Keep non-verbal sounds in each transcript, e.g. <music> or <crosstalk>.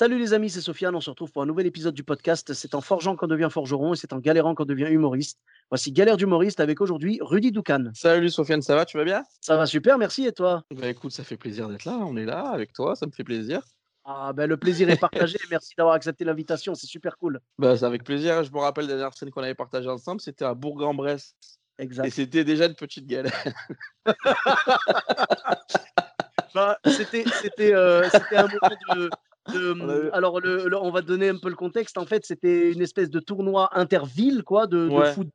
Salut les amis, c'est Sofiane. On se retrouve pour un nouvel épisode du podcast. C'est en forgeant qu'on devient forgeron et c'est en galérant qu'on devient humoriste. Voici Galère d'humoriste avec aujourd'hui Rudy Doucan. Salut Sofiane, ça va Tu vas bien? Ça va super, merci. Et toi? Bah écoute, ça fait plaisir d'être là. On est là avec toi, ça me fait plaisir. Ah ben le plaisir est partagé. <laughs> merci d'avoir accepté l'invitation. C'est super cool. Bah c'est avec plaisir. Je me rappelle la dernière scène qu'on avait partagée ensemble, c'était à Bourg-en-Bresse. Et Exact. c'était déjà une petite galère. <laughs> <laughs> Bah, c'était c'était euh, c'était un moment de. Alors, le, le- on va donner un peu le contexte. En fait, c'était une espèce de tournoi interville, quoi, de, de Ouais, foot.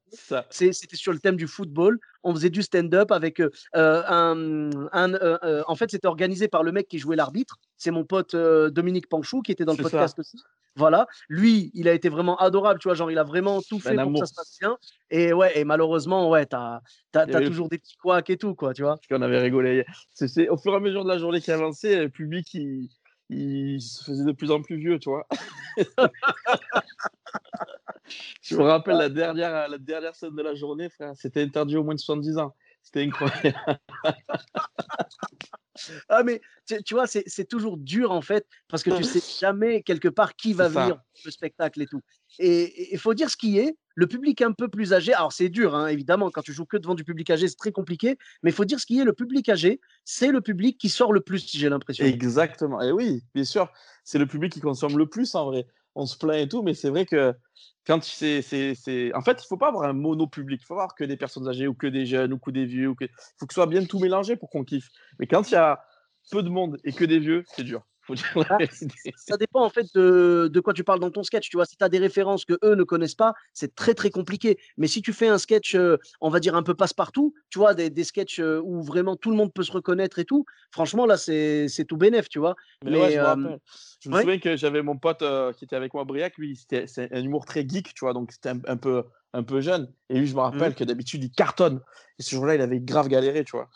C'était sur le thème du football. On faisait du stand-up avec euh, euh, un. un, euh, euh, en fait, c'était organisé par le mec qui jouait l'arbitre. C'est mon pote Dominique Panchou qui était dans le ça. podcast aussi. Voilà. Lui, il a été vraiment adorable, tu vois. Genre, il a vraiment tout fait pour que ça se passe bien. Et ouais, et malheureusement, ouais, t'as as, toujours des petits couacs et tout, quoi, tu vois. Parce qu'on avait rigolé. C'est- c'est- au fur et à mesure de la journée qui avançait, le public il, il se faisait de plus en plus vieux, tu vois. <laughs> Je me rappelle la dernière, la dernière scène de la journée, frère, c'était interdit au moins de 70 ans. C'était incroyable. <laughs> Ah, mais tu, tu vois, c'est toujours dur en fait, parce que tu sais <laughs> jamais quelque part qui va ça. venir le spectacle et tout. Et il faut dire ce qui est, le public un peu plus âgé, alors c'est dur, hein, évidemment, quand tu joues que devant du public âgé, c'est très compliqué, mais il faut dire ce qui est, le public âgé, c'est le public qui sort le plus, j'ai l'impression. Exactement. Et oui, bien sûr, c'est le public qui consomme le plus en vrai. On se plaint et tout, mais c'est vrai que quand c'est. En fait, il faut pas avoir un mono public. Il faut avoir que des personnes âgées ou que des jeunes ou que des vieux. Il que... faut que ce soit bien tout mélangé pour qu'on kiffe. Mais quand il y a peu de monde et que des vieux, c'est dur. Ah. Ça dépend en fait de, de quoi tu parles dans ton sketch. Tu vois, si tu as des références que eux ne connaissent pas, c'est très très compliqué. Mais si tu fais un sketch, euh, on va dire un peu passe-partout, tu vois, des, des sketchs où vraiment tout le monde peut se reconnaître et tout, franchement là, c'est tout bénef, tu vois. Mais, Mais, ouais, je me euh, rappelle. Je me ouais? souviens que j'avais mon pote euh, qui était avec moi, Briac, lui, c'était, c'est un humour très geek, tu vois, donc c'était un, un peu, un peu jeune. Et lui, je me rappelle Mhm. que d'habitude, il cartonne. Et ce jour-là, il avait grave galéré, tu vois.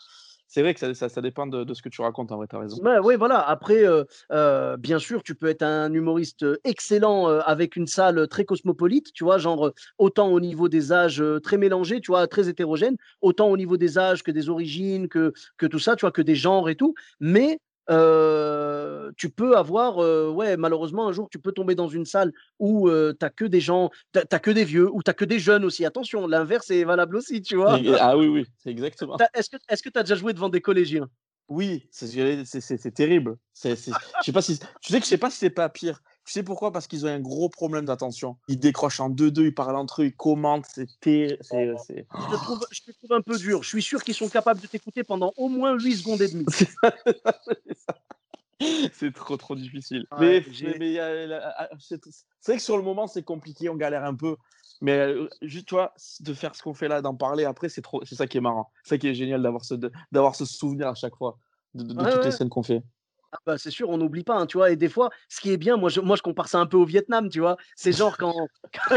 C'est vrai que ça, dépend de, ce que tu racontes, en vrai, t'as raison. Ouais, ouais, voilà. Après, euh, euh, bien sûr, tu peux être un humoriste euh, excellent avec une salle très cosmopolite, tu vois, genre autant au niveau des âges très mélangés, tu vois, très hétérogènes, autant au niveau des âges que des origines, que, que tout ça, tu vois, que des genres et tout. Mais euh, tu peux avoir, euh, ouais, malheureusement, un jour, tu peux tomber dans une salle où tu t'as que des gens, t'as t'as que des vieux, ou t'as que des jeunes aussi. Attention, l'inverse est valable aussi, tu vois. Ah oui, oui, c'est exactement. Est-ce que tu as déjà joué devant des collégiens? Oui, c'est terrible. Je sais pas si, tu sais que je sais pas si c'est pas pire. Tu sais pourquoi? Parce qu'ils ont un gros problème d'attention. Ils décrochent en deux-deux, ils parlent entre eux, ils commentent. C'est je te, trouve, je te trouve un peu dur. Je suis sûr qu'ils sont capables de t'écouter pendant au moins 8 secondes et demie. <laughs> C'est trop trop difficile. Ouais, mais la- ah, c'est vrai que sur le moment c'est compliqué, on galère un peu. Mais euh, juste toi, de faire ce qu'on fait là, d'en parler après, c'est trop, c'est ça qui est marrant. C'est ça qui est génial d'avoir ce, d'avoir ce souvenir à chaque fois de, de- de Ouais, toutes ouais. les scènes qu'on fait. Ah bah, c'est sûr, on n'oublie pas, hein, tu vois? Et des fois, ce qui est bien, moi je, moi, je compare ça un peu au Vietnam, tu vois? C'est genre quand, <laughs> quand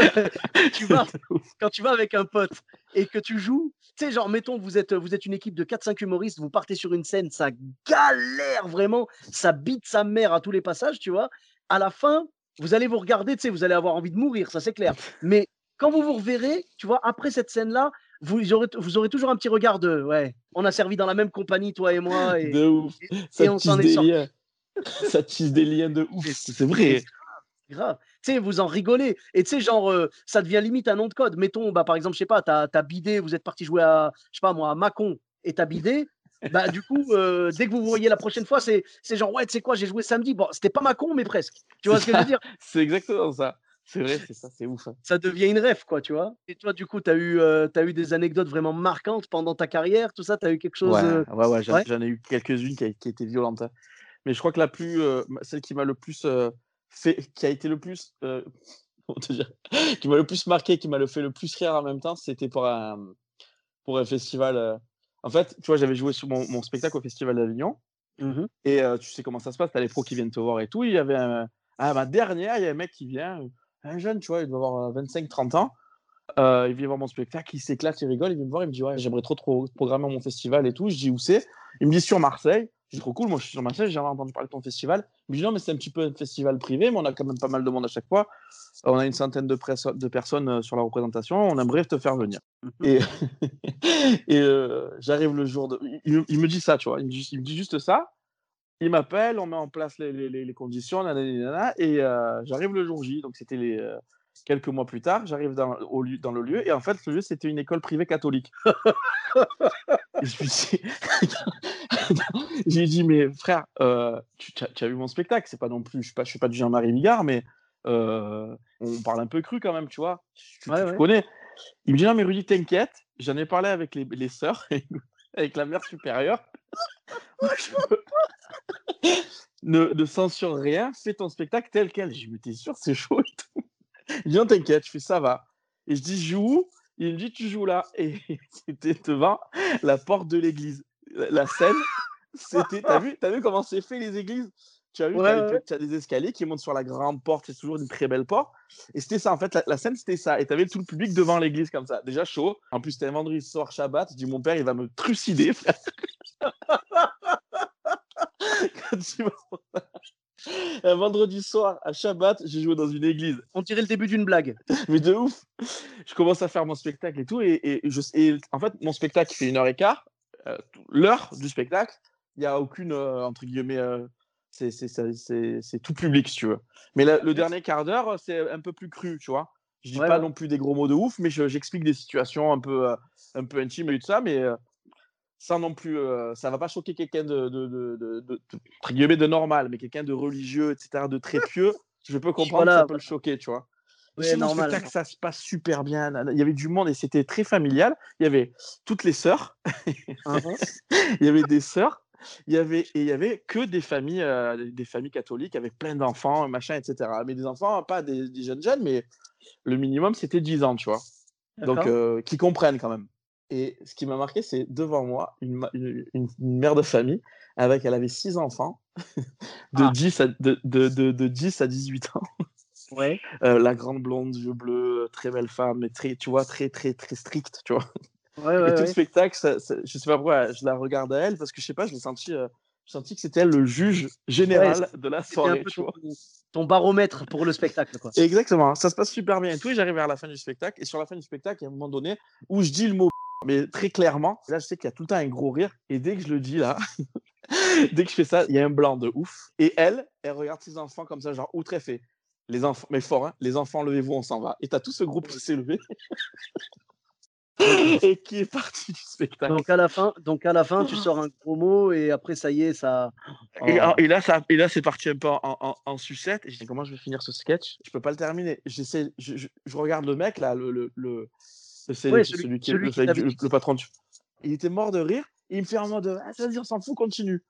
tu vas, <laughs> quand tu vas avec un pote et que tu joues, tu sais, genre, mettons, vous êtes, vous êtes une équipe de 4-5 humoristes, vous partez sur une scène, ça galère vraiment, ça bite sa mère à tous les passages, tu vois? À la fin, vous allez vous regarder, tu sais, vous allez avoir envie de mourir, ça c'est clair. Mais quand vous vous reverrez, tu vois, après cette scène-là, vous aurez, vous aurez toujours un petit regard de, ouais, on a servi dans la même compagnie, toi et moi. Et, de ouf. et Ça on tisse s'en est des sorti. liens. Ça tisse des liens de ouf. C'est vrai. c'est grave. Tu sais, vous en rigolez. Et tu sais, genre, euh, ça devient limite un nom de code. Mettons, bah, par exemple, je sais pas, t'as as bidé, vous êtes parti jouer à, je sais pas moi, à Mâcon et t'as bidé. Bah, du coup, euh, dès que vous vous voyez la prochaine fois, c'est genre, ouais, tu sais quoi, j'ai joué samedi. Bon, c'était pas Mâcon, mais presque. Tu vois ce que je veux dire? <laughs> C'est exactement ça. C'est vrai, c'est ça, c'est ouf. hein. Ça devient une rêve, quoi, tu vois? Et toi, du coup, t'as eu, euh, t'as eu des anecdotes vraiment marquantes pendant ta carrière, tout ça, t'as eu quelque chose. Ouais, euh, ouais, ouais, j'en ai eu quelques-unes qui, étaient violentes. hein. Mais je crois que la plus, euh, celle qui m'a le plus fait, qui a été le plus, <laughs> dire, qui m'a le plus marqué, qui m'a le fait le plus rire en même temps, c'était pour un, pour un festival. En fait, tu vois, j'avais joué sur mon, mon spectacle au festival d'Avignon Mmh Et tu sais comment ça se passe, tu as les pros qui viennent te voir et tout. Il y avait un... ah, ma dernière, il y a un mec qui vient, un jeune, tu vois, il doit avoir 25-30 ans. Euh, il vient voir mon spectacle, il s'éclate, il rigole, il vient me voir, il me dit ouais, j'aimerais trop, trop programmer mon festival et tout. Je dis où c'est? Il me dit sur Marseille. Je dis trop cool, moi je suis sur Marseille, j'ai jamais entendu parler de ton festival. Il me dit non, mais c'est un petit peu un festival privé, mais on a quand même pas mal de monde à chaque fois. On a une centaine de, de personnes euh, sur la représentation, on aimerait te faire venir. et, <laughs> et euh, j'arrive le jour de. Il, il, me dit ça, tu vois, il me dit, il me dit juste ça. Il m'appelle, on met en place les, les, les conditions, nanana, et euh, j'arrive le jour J, donc c'était les euh, quelques mois plus tard, j'arrive dans, dans, le lieu, et en fait, le lieu, c'était une école privée catholique. <laughs> <laughs> J'ai dit, mais frère, euh, tu, tu, as, vu mon spectacle, c'est pas non plus, je suis pas, je suis pas du Jean-Marie Bigard, mais on parle un peu cru quand même, tu vois. Tu, ouais, tu ouais. connais. Il me dit, non, mais Rudy, t'inquiète, j'en ai parlé avec les, les sœurs, <laughs> avec la mère supérieure. <gasps> ne, ne censure rien, fais ton spectacle tel quel. Je me dis, sûr, c'est chaud et tout. Il dit, non, t'inquiète, je fais ça va. Et je dis, joue où Il me dit, tu joues là. Et <laughs> c'était devant la porte de l'église. La scène, c'était. T'as vu, as vu comment c'est fait les églises? Tu as vu, Ouais, t'as, ouais. des escaliers qui montent sur la grande porte, c'est toujours une très belle porte. Et c'était ça, en fait, la, la scène, c'était ça. Et t'avais tout le public devant l'église comme ça. Déjà chaud. En plus, c'était un vendredi soir Shabbat. Je dis, mon père, il va me trucider, frère. <laughs> <laughs> Quand un vendredi soir à Shabbat, j'ai joué dans une église. On dirait le début d'une blague. <laughs> Mais de ouf. Je commence à faire mon spectacle et tout. Et, et je, et en fait, mon spectacle, fait une heure et quart. Euh, L'heure du spectacle, il n'y a aucune, euh, entre guillemets, euh, c'est- tout public, si tu veux. Mais la- le dernier quart d'heure, c'est un peu plus cru, tu vois. Je dis Ouais, pas ouais. non plus des gros mots de ouf, mais je- j'explique des situations un peu, un peu intimes et tout ça, mais sans non plus, euh, ça va pas choquer quelqu'un de, de, de, de, de- normal, mais quelqu'un de religieux, etc., de très pieux, je peux comprendre Voilà, que ça peut le choquer, tu vois. Ouais, le normal. spectacle, ça se passe super bien. Il y avait du monde et c'était très familial. Il y avait toutes les sœurs, Hein, <laughs> il y avait des sœurs, il y avait et il y avait que des familles, euh, des familles catholiques avec plein d'enfants, machin, etc. Mais des enfants, pas des, des jeunes jeunes, mais le minimum c'était 10 ans, tu vois. Donc euh, qui comprennent quand même. Et ce qui m'a marqué, c'est devant moi une, mère de famille avec, elle avait six enfants <laughs> de, Ah. 10 à, de, de, de, de 10 à 18 ans. Ouais. <laughs> Euh, la grande blonde, yeux bleus, très belle femme, mais très, tu vois, très, très, très stricte, tu vois. Ouais, et ouais, tout le spectacle, ça, ça- je sais pas pourquoi, je la regarde à elle, parce que je sais pas, je l'ai senti, euh, senti que c'était elle le juge général de la soirée, tu ton, vois. ton baromètre pour le spectacle, quoi. Exactement, ça se passe super bien et tout, et j'arrive vers la fin du spectacle, et sur la fin du spectacle, il y a un moment donné où je dis le mot mais très clairement, là je sais qu'il y a tout le temps un gros rire, et dès que je le dis là, <laughs> dès que je fais ça, il y a un blanc de ouf, et elle, elle regarde ses enfants comme ça, genre outre fait, les enfants, mais fort, hein, les enfants levez-vous, on s'en va, et t'as tout ce groupe qui s'est levé, <laughs> et qui est parti du spectacle. Donc à la fin, donc à la fin, tu sors un gros mot et après ça y est, ça. Et, Oh. et là, ça, et là, c'est parti un peu en, en, en sucette. Et je dis comment je vais finir ce sketch? Je peux pas le terminer. J'essaie, je, je, je regarde le mec là, le, le, c'est- celui, celui- qui est celui le, qui le- le- patron. du- Il était mort de rire. Et il me fait en mode ah, vas-y, on s'en fout, continue.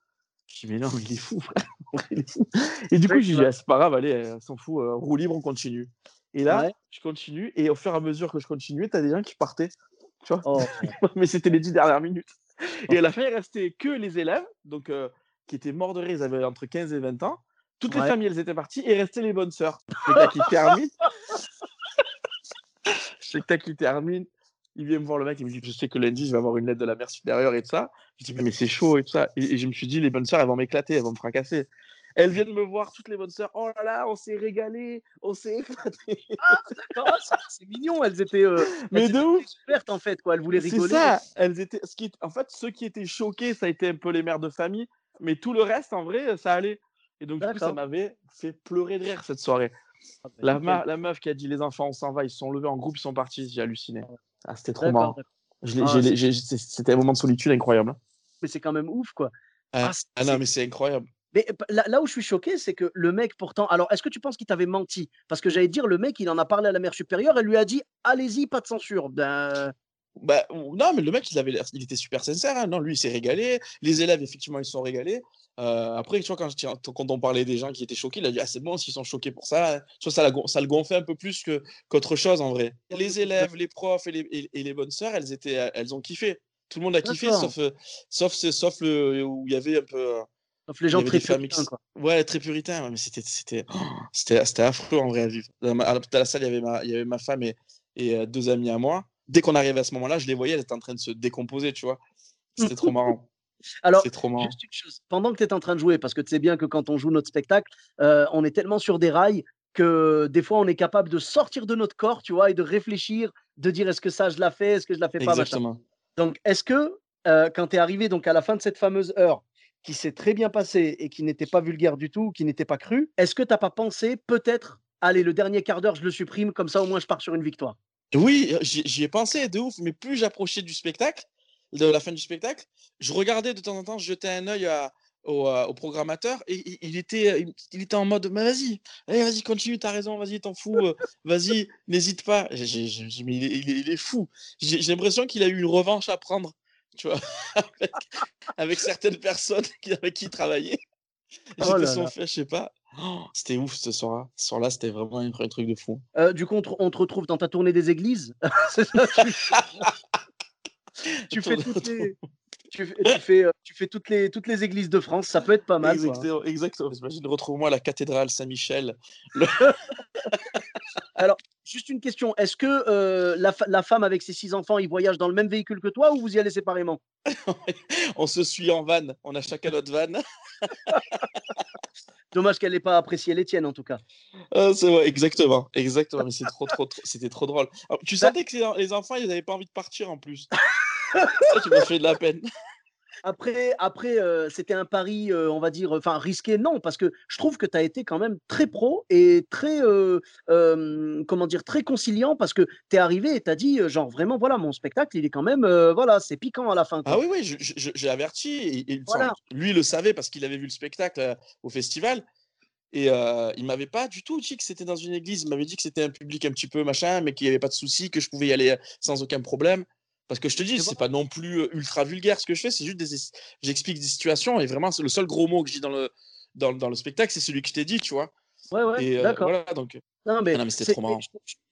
Je dis mais non, il est fou, frère. <laughs> il est fou. Et du coup, je dis ah, c'est pas grave, allez, euh, on s'en fout, euh, roue libre, on continue. Et là, Ouais. je continue. Et au fur et à mesure que je continuais, t'as des gens qui partaient. Tu vois Oh. <laughs> mais c'était les dix dernières minutes. Et à la fin, il restait que les élèves, donc euh, qui étaient morts de rire, ils avaient entre 15 et 20 ans. Toutes les familles, elles étaient parties, et restaient les bonnes sœurs. Le spectacle qui termine. Le spectacle qui termine. Il vient me voir le mec, il me dit Je sais que lundi, je vais avoir une lettre de la mère supérieure et tout ça. Je dis Mais c'est chaud et tout ça. Et, et je me suis dit Les bonnes sœurs, elles vont m'éclater, elles vont me fracasser. Elles viennent me voir, toutes les bonnes sœurs. Oh là là, on s'est régalé, on s'est éclaté. D'accord, c'est- c'est mignon, elles étaient. euh, <laughs> Mais elles de étaient ouf ouvertes en fait, quoi. Elles voulaient C'est rigoler. ça. Elles étaient. Ce qui... En fait, ceux qui étaient choqués, ça a été un peu les mères de famille, mais tout le reste, en vrai, ça allait. Et donc, du coup, ça m'avait fait pleurer de rire cette soirée. Ah, bah, La, nickel. ma- la meuf qui a dit les enfants, on s'en va, ils se sont levés en groupe, ils sont partis, j'ai halluciné. Ah, c'était trop marrant. Ah, C'était un moment de solitude incroyable. hein. Mais c'est quand même ouf, quoi. Ah, Ah, ah non, mais c'est incroyable. Mais là, là où je suis choqué, c'est que le mec, pourtant. Alors, est-ce que tu penses qu'il t'avait menti? Parce que j'allais dire, le mec, il en a parlé à la mère supérieure, elle lui a dit Allez-y, pas de censure. Ben. Bah, non, mais le mec, il, avait il était super sincère. hein. Non, lui, il s'est régalé. Les élèves, effectivement, ils se sont régalés. Euh, après, tu vois, quand, quand on parlait des gens qui étaient choqués, il a dit Ah, c'est bon, s'ils sont choqués pour ça. Tu vois, ça, ça le gonflait un peu plus qu'autre chose, en vrai. Les élèves, les profs et les, et, et les bonnes sœurs, elles, étaient, elles ont kiffé. Tout le monde a kiffé, sauf, euh, sauf, sauf le, où il y avait un peu. euh, Sauf les gens très puritains, quoi. Ouais, très puritains, mais c'était, c'était affreux en vrai à vivre. Dans, la salle, il y avait ma, il y avait ma femme et, et euh, deux amis à moi. Dès qu'on arrivait à ce moment-là, je les voyais, elles étaient en train de se décomposer, tu vois. C'était trop marrant. <laughs> Alors, trop juste une chose, pendant que tu es en train de jouer, parce que tu sais bien que quand on joue notre spectacle, euh, on est tellement sur des rails que des fois on est capable de sortir de notre corps, tu vois, et de réfléchir, de dire est-ce que ça je la fais, est-ce que je la fais pas. Exactement. Donc, est-ce que euh, quand tu es arrivé donc à la fin de cette fameuse heure, qui s'est très bien passée et qui n'était pas vulgaire du tout, qui n'était pas crue, est-ce que tu n'as pas pensé peut-être, allez, le dernier quart d'heure, je le supprime, comme ça au moins je pars sur une victoire? Oui, j'y ai pensé de ouf, mais plus j'approchais du spectacle, de la fin du spectacle, je regardais de temps en temps, je jetais un œil au, au, programmateur et il était, il était en mode vas-y, vas-y, continue, t'as raison, vas-y, t'en fous, vas-y, n'hésite pas. il, est, fou. J'ai l'impression qu'il a eu une revanche à prendre, tu vois, <laughs> avec, certaines personnes <laughs> avec qui il travaillait. Oh J'étais son fait, je sais pas. Oh, c'était ouf ce soir-là. Ce soir-là, c'était vraiment un, truc de fou. Euh, du coup, on te, retrouve dans ta tournée des églises? <laughs> tu <laughs> fais toutes les, tu, fais, euh, tu fais toutes les, toutes les églises de France, ça peut être pas mal. Exactement. exactement. Imagine, retrouve-moi la cathédrale Saint-Michel. <laughs> Alors, juste une question. Est-ce que euh, la, la, femme avec ses six enfants, ils voyagent dans le même véhicule que toi ou vous y allez séparément? <laughs> On se suit en van. On a chacun notre van. <laughs> Dommage qu'elle n'ait pas apprécié les tiennes, en tout cas. Ah, c'est vrai, exactement. Exactement. Mais c'est trop, trop, c'était trop drôle. tu bah sentais que les enfants, ils n'avaient pas envie de partir en plus. Ça, tu m'as fait de la peine. <laughs> Après, après euh, c'était un pari, euh, on va dire, enfin risqué, non, parce que je trouve que tu as été quand même très pro et très, euh, comment dire, très conciliant parce que tu es arrivé et tu as dit, genre, vraiment, voilà, mon spectacle, il est quand même, voilà, c'est piquant à la fin. Ah oui, oui, j'ai averti. Et, lui, il le savait parce qu'il avait vu le spectacle au festival. Et il m'avait pas du tout dit que c'était dans une église. Il m'avait dit que c'était un public un petit peu machin, mais qu'il n'y avait pas de souci, que je pouvais y aller sans aucun problème. Parce que je te dis, c'est pas non plus ultra vulgaire ce que je fais, c'est juste des. J'explique des situations et vraiment, le seul gros mot que je dis dans le, dans, dans le spectacle, c'est celui que je t'ai dit, tu vois? Ouais, ouais, d'accord. Voilà, donc. Non, mais, ah c'était trop marrant.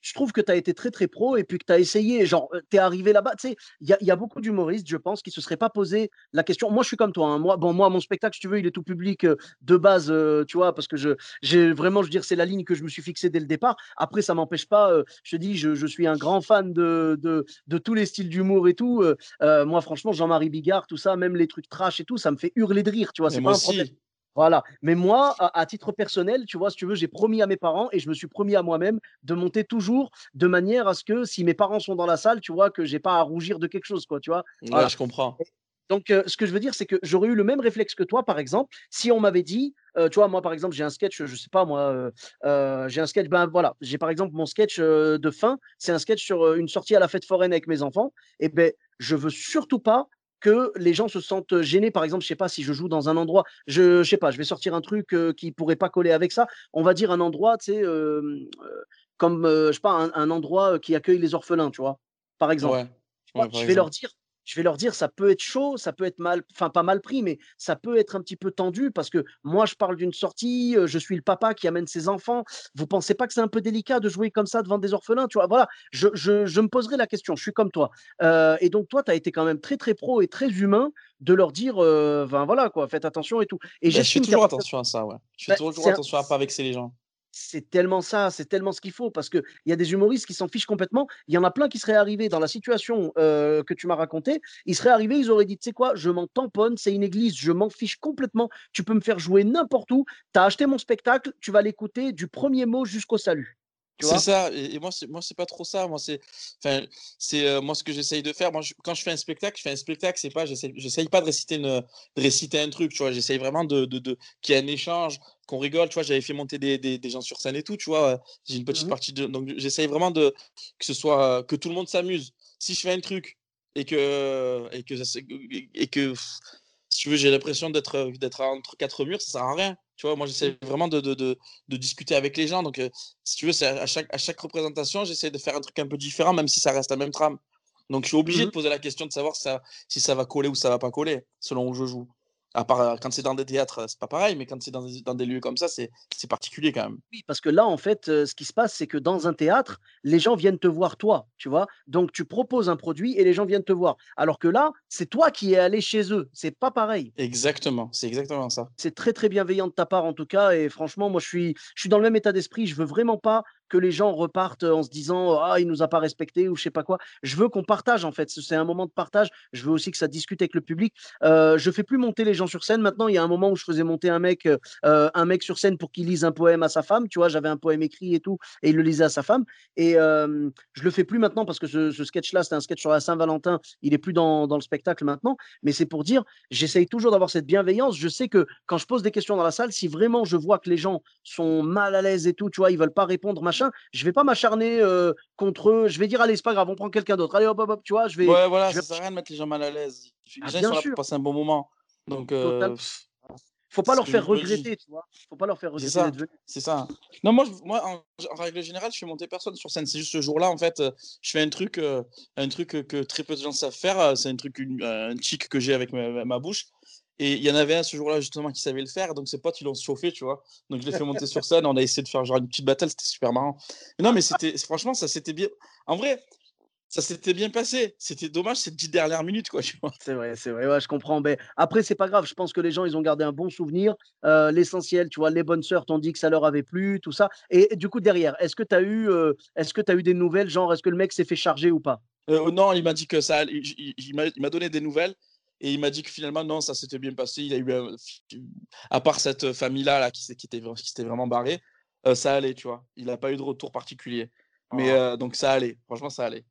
Je, trouve que tu as été très, très pro et puis que tu as essayé. Genre, tu es arrivé là-bas. Tu sais, il y, y, a beaucoup d'humoristes, je pense, qui se seraient pas posé la question. Moi, je suis comme toi. Hein. Moi, bon, moi, mon spectacle, si tu veux, il est tout public de base, tu vois, parce que je, j'ai vraiment, je veux dire, c'est la ligne que je me suis fixée dès le départ. Après, ça m'empêche pas. je te dis, je, je, suis un grand fan de, de, de tous les styles d'humour et tout. moi, franchement, Jean-Marie Bigard, tout ça, même les trucs trash et tout, ça me fait hurler de rire, tu vois. C'est pas un problème. Voilà. Mais moi, à, titre personnel, tu vois, si tu veux, j'ai promis à mes parents et je me suis promis à moi-même de monter toujours de manière à ce que si mes parents sont dans la salle, tu vois, que j'ai pas à rougir de quelque chose, quoi, tu vois. Ouais, je comprends. Donc, euh, ce que je veux dire, c'est que j'aurais eu le même réflexe que toi, par exemple, si on m'avait dit, euh, tu vois, moi, par exemple, j'ai un sketch, je sais pas, moi, euh, j'ai un sketch, ben voilà, j'ai par exemple mon sketch de fin, c'est un sketch sur une sortie à la fête foraine avec mes enfants, et ben, je veux surtout pas que les gens se sentent gênés. Par exemple, je sais pas si je joue dans un endroit, je, je sais pas, je vais sortir un truc qui pourrait pas coller avec ça. On va dire un endroit, tu sais, comme je sais pas, un, endroit qui accueille les orphelins, tu vois, par exemple. je vais leur dire, je vais leur dire, ça peut être chaud, ça peut être mal, enfin pas mal pris, mais ça peut être un petit peu tendu parce que moi, je parle d'une sortie, je suis le papa qui amène ses enfants. Vous pensez pas que c'est un peu délicat de jouer comme ça devant des orphelins, tu vois? Voilà, je, je, me poserai la question, je suis comme toi. et donc, toi, tu as été quand même très, très pro et très humain de leur dire, ben voilà, quoi, faites attention et tout. Et bah, je fais toujours attention à ça, ouais. Je fais bah, toujours attention à pas vexer les gens c'est tellement ça, c'est tellement ce qu'il faut, parce qu'il y a des humoristes qui s'en fichent complètement. Il y en a plein qui seraient arrivés dans la situation que tu m'as racontée. Ils seraient arrivés, ils auraient dit, tu sais quoi, je m'en tamponne, c'est une église, je m'en fiche complètement. Tu peux me faire jouer n'importe où. Tu as acheté mon spectacle, tu vas l'écouter du premier mot jusqu'au salut. C'est ça, et, moi, c'est, moi, c'est pas trop ça. Moi, c'est, enfin, c'est moi ce que j'essaye de faire. Moi, quand je fais un spectacle, je fais un spectacle, c'est pas, j'essaye, j'essaye pas de réciter, une, de réciter un truc, tu vois. J'essaye vraiment de, de, de qu'il y ait un échange, qu'on rigole, tu vois. J'avais fait monter des, des, des, gens sur scène et tout, tu vois. J'ai une petite mmh partie de, donc j'essaye vraiment de que ce soit que tout le monde s'amuse. Si je fais un truc et que et que et que si tu veux, j'ai l'impression d'être d'être entre quatre murs, ça sert à rien. Tu vois, moi, j'essaie mmh. vraiment de, de, de, de, discuter avec les gens. Donc, si tu veux, c'est à chaque, à chaque représentation, j'essaie de faire un truc un peu différent, même si ça reste la même trame. Donc, je suis obligé de mmh. poser la question de savoir si ça, si ça va coller ou ça va pas coller, selon où je joue. À part euh, quand c'est dans des théâtres, c'est pas pareil, mais quand c'est dans, des- dans des lieux comme ça, c'est particulier quand même. Oui, parce que là, en fait, heu, ce qui se passe, c'est que dans un théâtre, les gens viennent te voir toi, tu vois? Donc tu proposes un produit et les gens viennent te voir. Alors que là, c'est toi qui es allé chez eux, c'est pas pareil. Exactement, c'est exactement ça. C'est très, très bienveillant de ta part en tout cas et franchement, moi je suis je suis dans le même état d'esprit. Je veux vraiment pas que les gens repartent, en se disant: «Ah, il nous a pas respectés» ou je sais pas quoi. Je veux qu'on partage en fait, ce c'est un moment de partage. Je veux aussi que ça discute avec le public. Heu, je fais plus monter les gens sur scène maintenant. Il y a un moment où je faisais monter un mec, heu un mec sur scène pour qu'il lise un poème à sa femme, tu vois? J'avais un poème écrit et tout et il le lisait à sa femme et hem, je le fais plus maintenant parce que ce ce sketch-là, c'était un sketch sur la Saint-Valentin. Il est plus dans dans le spectacle maintenant, mais c'est pour dire, j'essaye toujours d'avoir cette bienveillance. Je sais que quand je pose des questions dans la salle, si vraiment je vois que les gens sont mal à l'aise et tout, tu vois? Ils veulent pas répondre, machin, je vais pas m'acharner, heu, contre eux. Je vais dire: «Allez, c'est pas grave, on prend quelqu'un d'autre. Allez hop, hop, hop», tu vois? Je vais Ouais, voilà, je vais ça sert à rien de mettre les gens mal à l'aise. Les Ah, gens, sont là pour passer un bon moment. Donc, euh, faut pas leur faire regretter, tu vois? Faut pas leur faire regretter d'être venus. c'est ça. Non, moi, je- moi en, en règle générale, je fais monter personne sur scène. C'est juste ce jour-là, en fait, euh, je fais un truc, euh, un truc euh, que très peu de gens savent faire. euh, C'est un truc, une- un chic que j'ai avec ma bouche. Et il y en avait un ce jour-là, justement, qui savait le faire. Donc, ses potes, ils l'ont chauffé, tu vois. Donc, je l'ai fait monter sur scène. On a essayé de faire genre une petite battle. C'était super marrant. Mais non, mais c'était, franchement, ça s'était bien. En vrai, ça s'était bien passé. C'était dommage ces dix dernières minutes, quoi. C'est vrai, c'est vrai, ouais, je comprends. Ben, après, c'est pas grave. Je pense que les gens, ils ont gardé un bon souvenir. Heu, l'essentiel, tu vois, les bonnes sœurs t'ont dit que ça leur avait plu, tout ça et du coup, derrière, est-ce que tu as eu, heu, est-ce que tu as eu des nouvelles, genre, est-ce que le mec s'est fait charger ou pas? Euh, non, il m'a dit que ça il m'a donné des nouvelles et il m'a dit que finalement, non, ça s'était bien passé. Il a eu, un- à part cette famille-là là, qui, s'était vraiment barrée, euh, ça allait, tu vois. Il n'a pas eu de retour particulier. Mais Oh. euh, donc ça allait. Franchement, ça allait.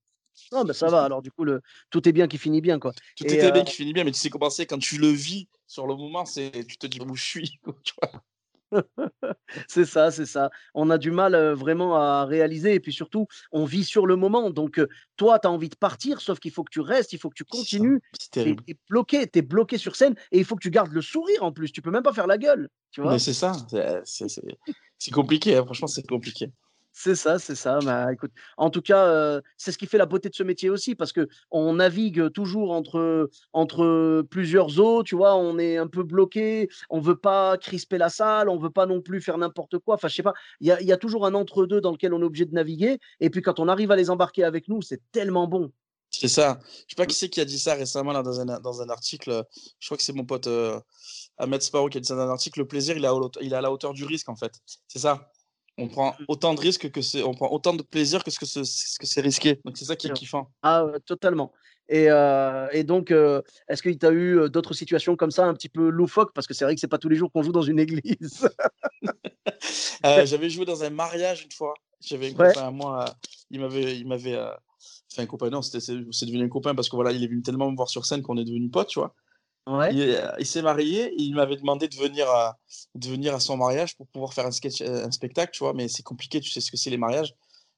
Non, ben, ça va alors du coup, le tout est bien qui finit bien, quoi Tout et était heu bien, qui finit bien, mais tu sais comment c'est quand tu le vis sur le moment, c'est tu te dis où je suis. <laughs> quoi, tu vois. <laughs> C'est ça, c'est ça. On a du mal, vraiment à réaliser et puis surtout, on vit sur le moment donc toi, tu as envie de partir, sauf qu'il faut que tu restes, il faut que tu continues. C'est terrible. tu es bloqué, tu es bloqué sur scène et il faut que tu gardes le sourire en plus. Tu peux même pas faire la gueule, tu Mais vois? c'est ça. c'est- C'est c'est- c'est compliqué. hein, Franchement, c'est compliqué. C'est ça, c'est ça. Bah, écoute, en tout cas, c'est ce qui fait la beauté de ce métier aussi parce qu'on navigue toujours entre, entre plusieurs eaux, tu vois? On est un peu bloqué, on veut pas crisper la salle, on veut pas non plus faire n'importe quoi. Enfin, je sais pas, il y a il y a toujours un entre 2 dans lequel on est obligé de naviguer et puis quand on arrive à les embarquer avec nous, c'est tellement bon. C'est ça. Je sais pas qui c'est qui a dit ça récemment là, dans, un, dans un article. Je crois que c'est mon pote euh, Ahmed Sparrow qui a dit ça dans un article. Le plaisir, il est, à, il est à la hauteur du risque en fait. C'est ça. On prend autant de risques que c'est, on prend autant de plaisir que ce que c'est, ce que c'est risqué. Donc c'est ça qui est kiffant. Ah, totalement et heu et donc heu, est-ce qu'il tu as eu, heu, d'autres situations comme ça un petit peu loufoques? Parce que c'est vrai que c'est pas tous les jours qu'on joue dans une église. <laughs> Euh, j'avais joué dans un mariage une fois. J'avais un Ouais. copain à moi. euh, Il m'avait, il m'avait euh, fait un copain. Non, c'était, c'est, c'est devenu un copain parce que voilà, il est venu tellement me voir sur scène qu'on est devenu potes, tu vois. Ouais. Il, euh, il s'est marié et il m'avait demandé de venir, à, de venir à son mariage pour pouvoir faire un, sketch, euh, un spectacle, tu vois, mais c'est compliqué, tu sais ce que c'est les mariages.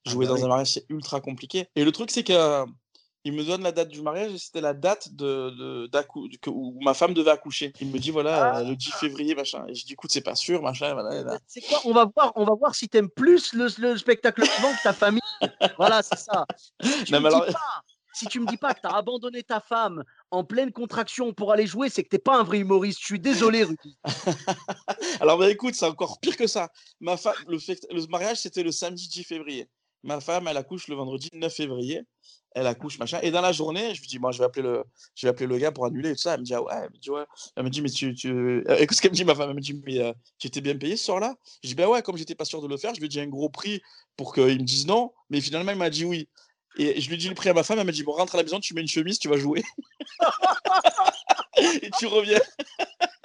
Ah Jouer bah dans oui. un mariage, c'est ultra compliqué. Et le truc, c'est que euh, il me donne la date du mariage et c'était la date de, de- que- où ma femme devait accoucher. Il me dit, voilà, euh, le 10 février, machin. Et je dis, écoute, c'est pas sûr, machin. Voilà, sais quoi? On va voir on va voir si tu aimes plus le le spectacle suivant que ta famille. <laughs> Voilà, c'est ça. Tu Non, me mais dis alors- pas si tu me dis pas que tu as abandonné ta femme en pleine contraction pour aller jouer, c'est que tu es pas un vrai humoriste. Je suis désolé, Rudy. <laughs> Alors, bah, écoute, c'est encore pire que ça. Ma le, mariage, c'était le samedi 10 février. Ma femme, elle accouche le vendredi 9 février. Elle accouche, machin. Et dans la journée, je lui dis, moi, je vais appeler le, je vais appeler le gars pour annuler tout ça. Elle me dit, ah ouais. Elle me dit, mais tu. tu... euh, Écoute ce qu'elle me dit, ma femme. Elle me dit, mais euh, tu étais bien payé ce soir-là? Je dis, ben ouais, comme j'étais pas sûr de le faire, je lui ai dit un gros prix pour qu'il me dise non. Mais finalement, il m'a dit oui. Et je lui dis le prix à ma femme. Elle m'a dit, bon, rentre à la maison, tu mets une chemise, tu vas jouer. <laughs> et tu reviens.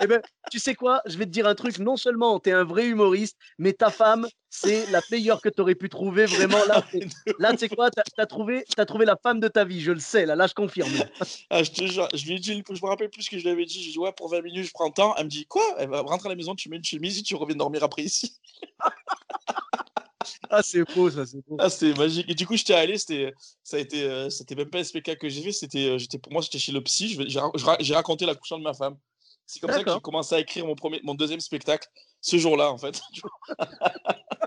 Eh ben, tu sais quoi? Je vais te dire un truc, non seulement tu es un vrai humoriste, mais ta femme, c'est la meilleure que tu aurais pu trouver vraiment là, c'est là, tu sais quoi? Tu as trouvé trouvé la femme de ta vie, je le sais là, là je confirme. <laughs> Ah, je te jure, je lui ai dit, je me rappelle plus ce que je lui avais dit. J'ai dit, ouais, pour 20 minutes, je prends le temps. Elle me dit, quoi? Elle va rentrer à la maison, tu mets une chemise et tu reviens dormir après ici. <laughs> <laughs> Ah, c'est beau ça, c'est beau. Ah, c'était magique. Et du coup, j'étais allé, c'était, ça a été, euh, c'était même pas un spectacle que j'ai fait, c'était, euh, j'étais, pour moi, j'étais chez le psy, j'ai raconté l'accouchement de ma femme. C'est comme ça que j'ai commencé à écrire mon, premier, mon deuxième spectacle, ce jour-là, en fait. <laughs>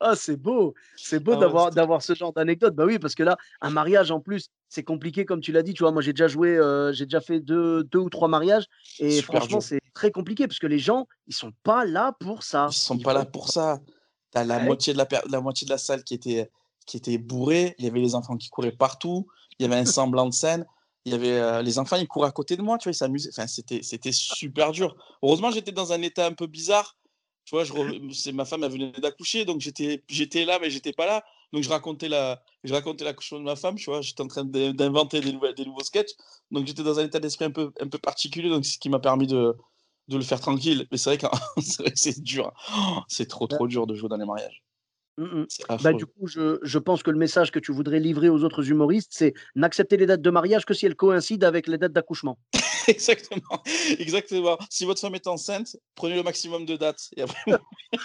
Ah, c'est beau, c'est beau Ah ouais, d'avoir ce genre d'anecdote. Bah oui, parce que là, un mariage en plus, c'est compliqué comme tu l'as dit. Tu vois, moi j'ai déjà joué, euh, j'ai déjà fait deux, deux ou trois mariages et super franchement, c'est très compliqué parce que les gens, ils sont pas là pour ça. Ils sont Ils pas là pour ça. La Ouais. moitié de la, la moitié de la salle qui était, qui était bourrée. Il y avait les enfants qui couraient partout. Il y avait un <laughs> semblant de scène. Il y avait euh, les enfants, ils couraient à côté de moi, tu vois, ils s'amusaient. Enfin, c'était, c'était super dur. Heureusement, j'étais dans un état un peu bizarre. Tu vois, je re- <laughs> c'est ma femme, elle venait d'accoucher, donc j'étais, j'étais là, mais j'étais pas là. Donc je racontais la, je racontais l'accouchement de ma femme, tu vois. J'étais en train d'in- d'inventer des, des nouveaux sketchs. Donc j'étais dans un état d'esprit un peu, un peu particulier, donc ce qui m'a permis de, de le faire tranquille. Mais c'est vrai, <laughs> que c'est dur. Oh, c'est trop, Bah, trop dur de jouer dans les mariages. mm, mm. C'est Bah, du coup, je, je pense que le message que tu voudrais livrer aux autres humoristes, c'est n'accepter les dates de mariage que si elles coïncident avec les dates d'accouchement. <laughs> Exactement. Exactement. Si votre femme est enceinte, prenez le maximum de dates. Et après, <laughs>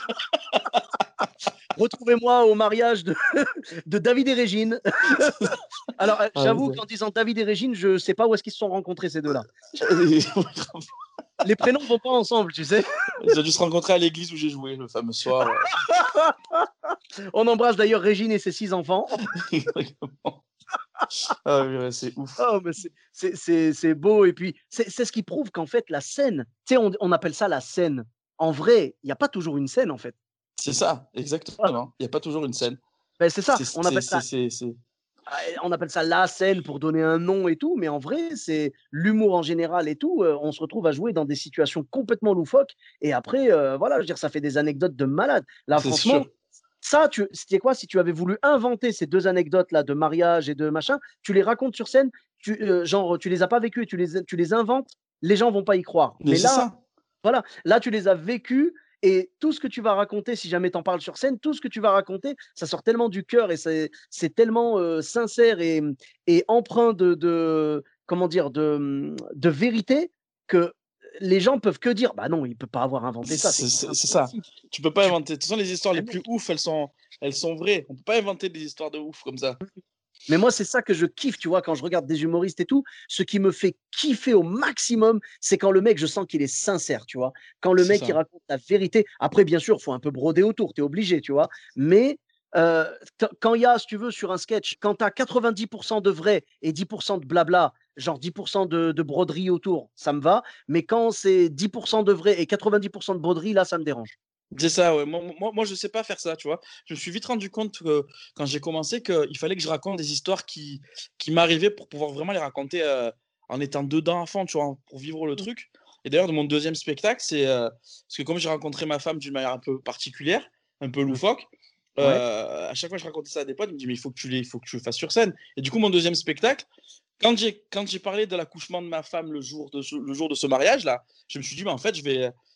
Retrouvez-moi au mariage de, de David et Régine. Alors, euh, Ah, j'avoue qu'en disant David et Régine, je sais pas où est-ce qu'ils se sont rencontrés ces deux-là. Les prénoms vont pas ensemble, tu sais. Ils ont dû se rencontrer à l'église où j'ai joué le fameux soir. <laughs> On embrasse d'ailleurs Régine et ses six enfants. <laughs> Ah oui, c'est ouf. Oh, mais c'est- c'est- c'est c'est beau. Et puis, c'est c'est ce qui prouve qu'en fait, la scène, tu sais, on, on appelle ça la scène. En vrai, il n'y a pas toujours une scène, en fait. C'est ça, exactement. Il n'y a pas toujours une scène. Ben, c'est ça. On appelle ça, ah, on appelle ça la scène pour donner un nom et tout. Mais en vrai, c'est l'humour en général et tout. euh, on se retrouve à jouer dans des situations complètement loufoques. Et après, euh, voilà, je veux dire, ça fait des anecdotes de malade. Là, franchement, sûr. ça, tu, c'était quoi si tu avais voulu inventer ces deux anecdotes-là de mariage et de machin, tu les racontes sur scène, tu, euh, genre, tu les as pas vécues, tu les, tu les inventes, les gens vont pas y croire. Mais là, ça. voilà, là, tu les as vécues et tout ce que tu vas raconter, si jamais tu en parles sur scène, tout ce que tu vas raconter, ça sort tellement du cœur et c'est tellement euh, sincère et, et empreint de, de, comment dire, de, de vérité que les gens peuvent que dire, bah non, il peut pas avoir inventé ça. C'est ça. Tu peux pas inventer. De toute façon, les histoires les Mais plus ouf, elles sont, elles sont vraies. On peut pas inventer des histoires de ouf comme ça. Mais moi, c'est ça que je kiffe, tu vois, quand je regarde des humoristes et tout. Ce qui me fait kiffer au maximum, c'est quand le mec, je sens qu'il est sincère, tu vois. Quand le mec, ça. il raconte la vérité. Après, bien sûr, il faut un peu broder autour, tu es obligé, tu vois. Mais euh, quand- quand il y a, si tu veux, sur un sketch, quand tu as 90% de vrai et 10% de blabla, genre 10% de, de broderie autour, ça me va. Mais quand c'est 10% de vrai et 90% de broderie, là, ça me dérange. C'est ça, ouais. Moi, moi, moi, je sais pas faire ça, tu vois. Je me suis vite rendu compte que, quand j'ai commencé qu'il fallait que je raconte des histoires qui, qui m'arrivaient pour pouvoir vraiment les raconter euh, en étant dedans à fond, tu vois, pour vivre le truc. Et d'ailleurs, de mon deuxième spectacle, c'est euh, parce que comme j'ai rencontré ma femme d'une manière un peu particulière, un peu loufoque, Ouais. euh, à chaque fois que je racontais ça à des potes, ils me disaient, mais il faut que tu, les, faut que tu le fasses sur scène. Et du coup, mon deuxième spectacle, quand j'ai quand j'ai parlé de l'accouchement de ma femme le jour de ce, le jour de ce mariage là, je me suis dit, mais en fait, je vais,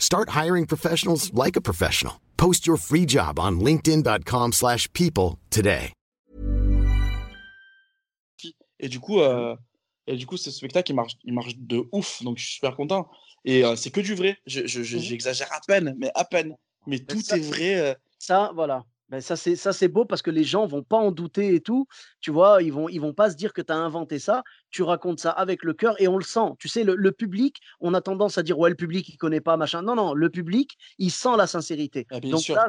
Start hiring professionals like a professional. Post your free job on linkedin.com/people slash people today. Et du coup, euh, et du coup, ce spectacle, il marche, il marche de ouf. Donc, je suis super content. Et euh, c'est que du vrai. Je- je- je- Mhm. J'exagère à peine, mais à peine. Mais tout ça- est vrai. euh, Ça, voilà. Ben, ça, c'est ça, c'est beau parce que les gens vont pas en douter et tout. Tu vois, ils vont, ils vont pas se dire que tu as inventé ça. Tu racontes ça avec le cœur et on le sent. Tu sais, le, le public, on a tendance à dire, ouais, le public, il connaît pas, machin. Non, non, le public, il sent la sincérité. Ah, Donc sûr. là,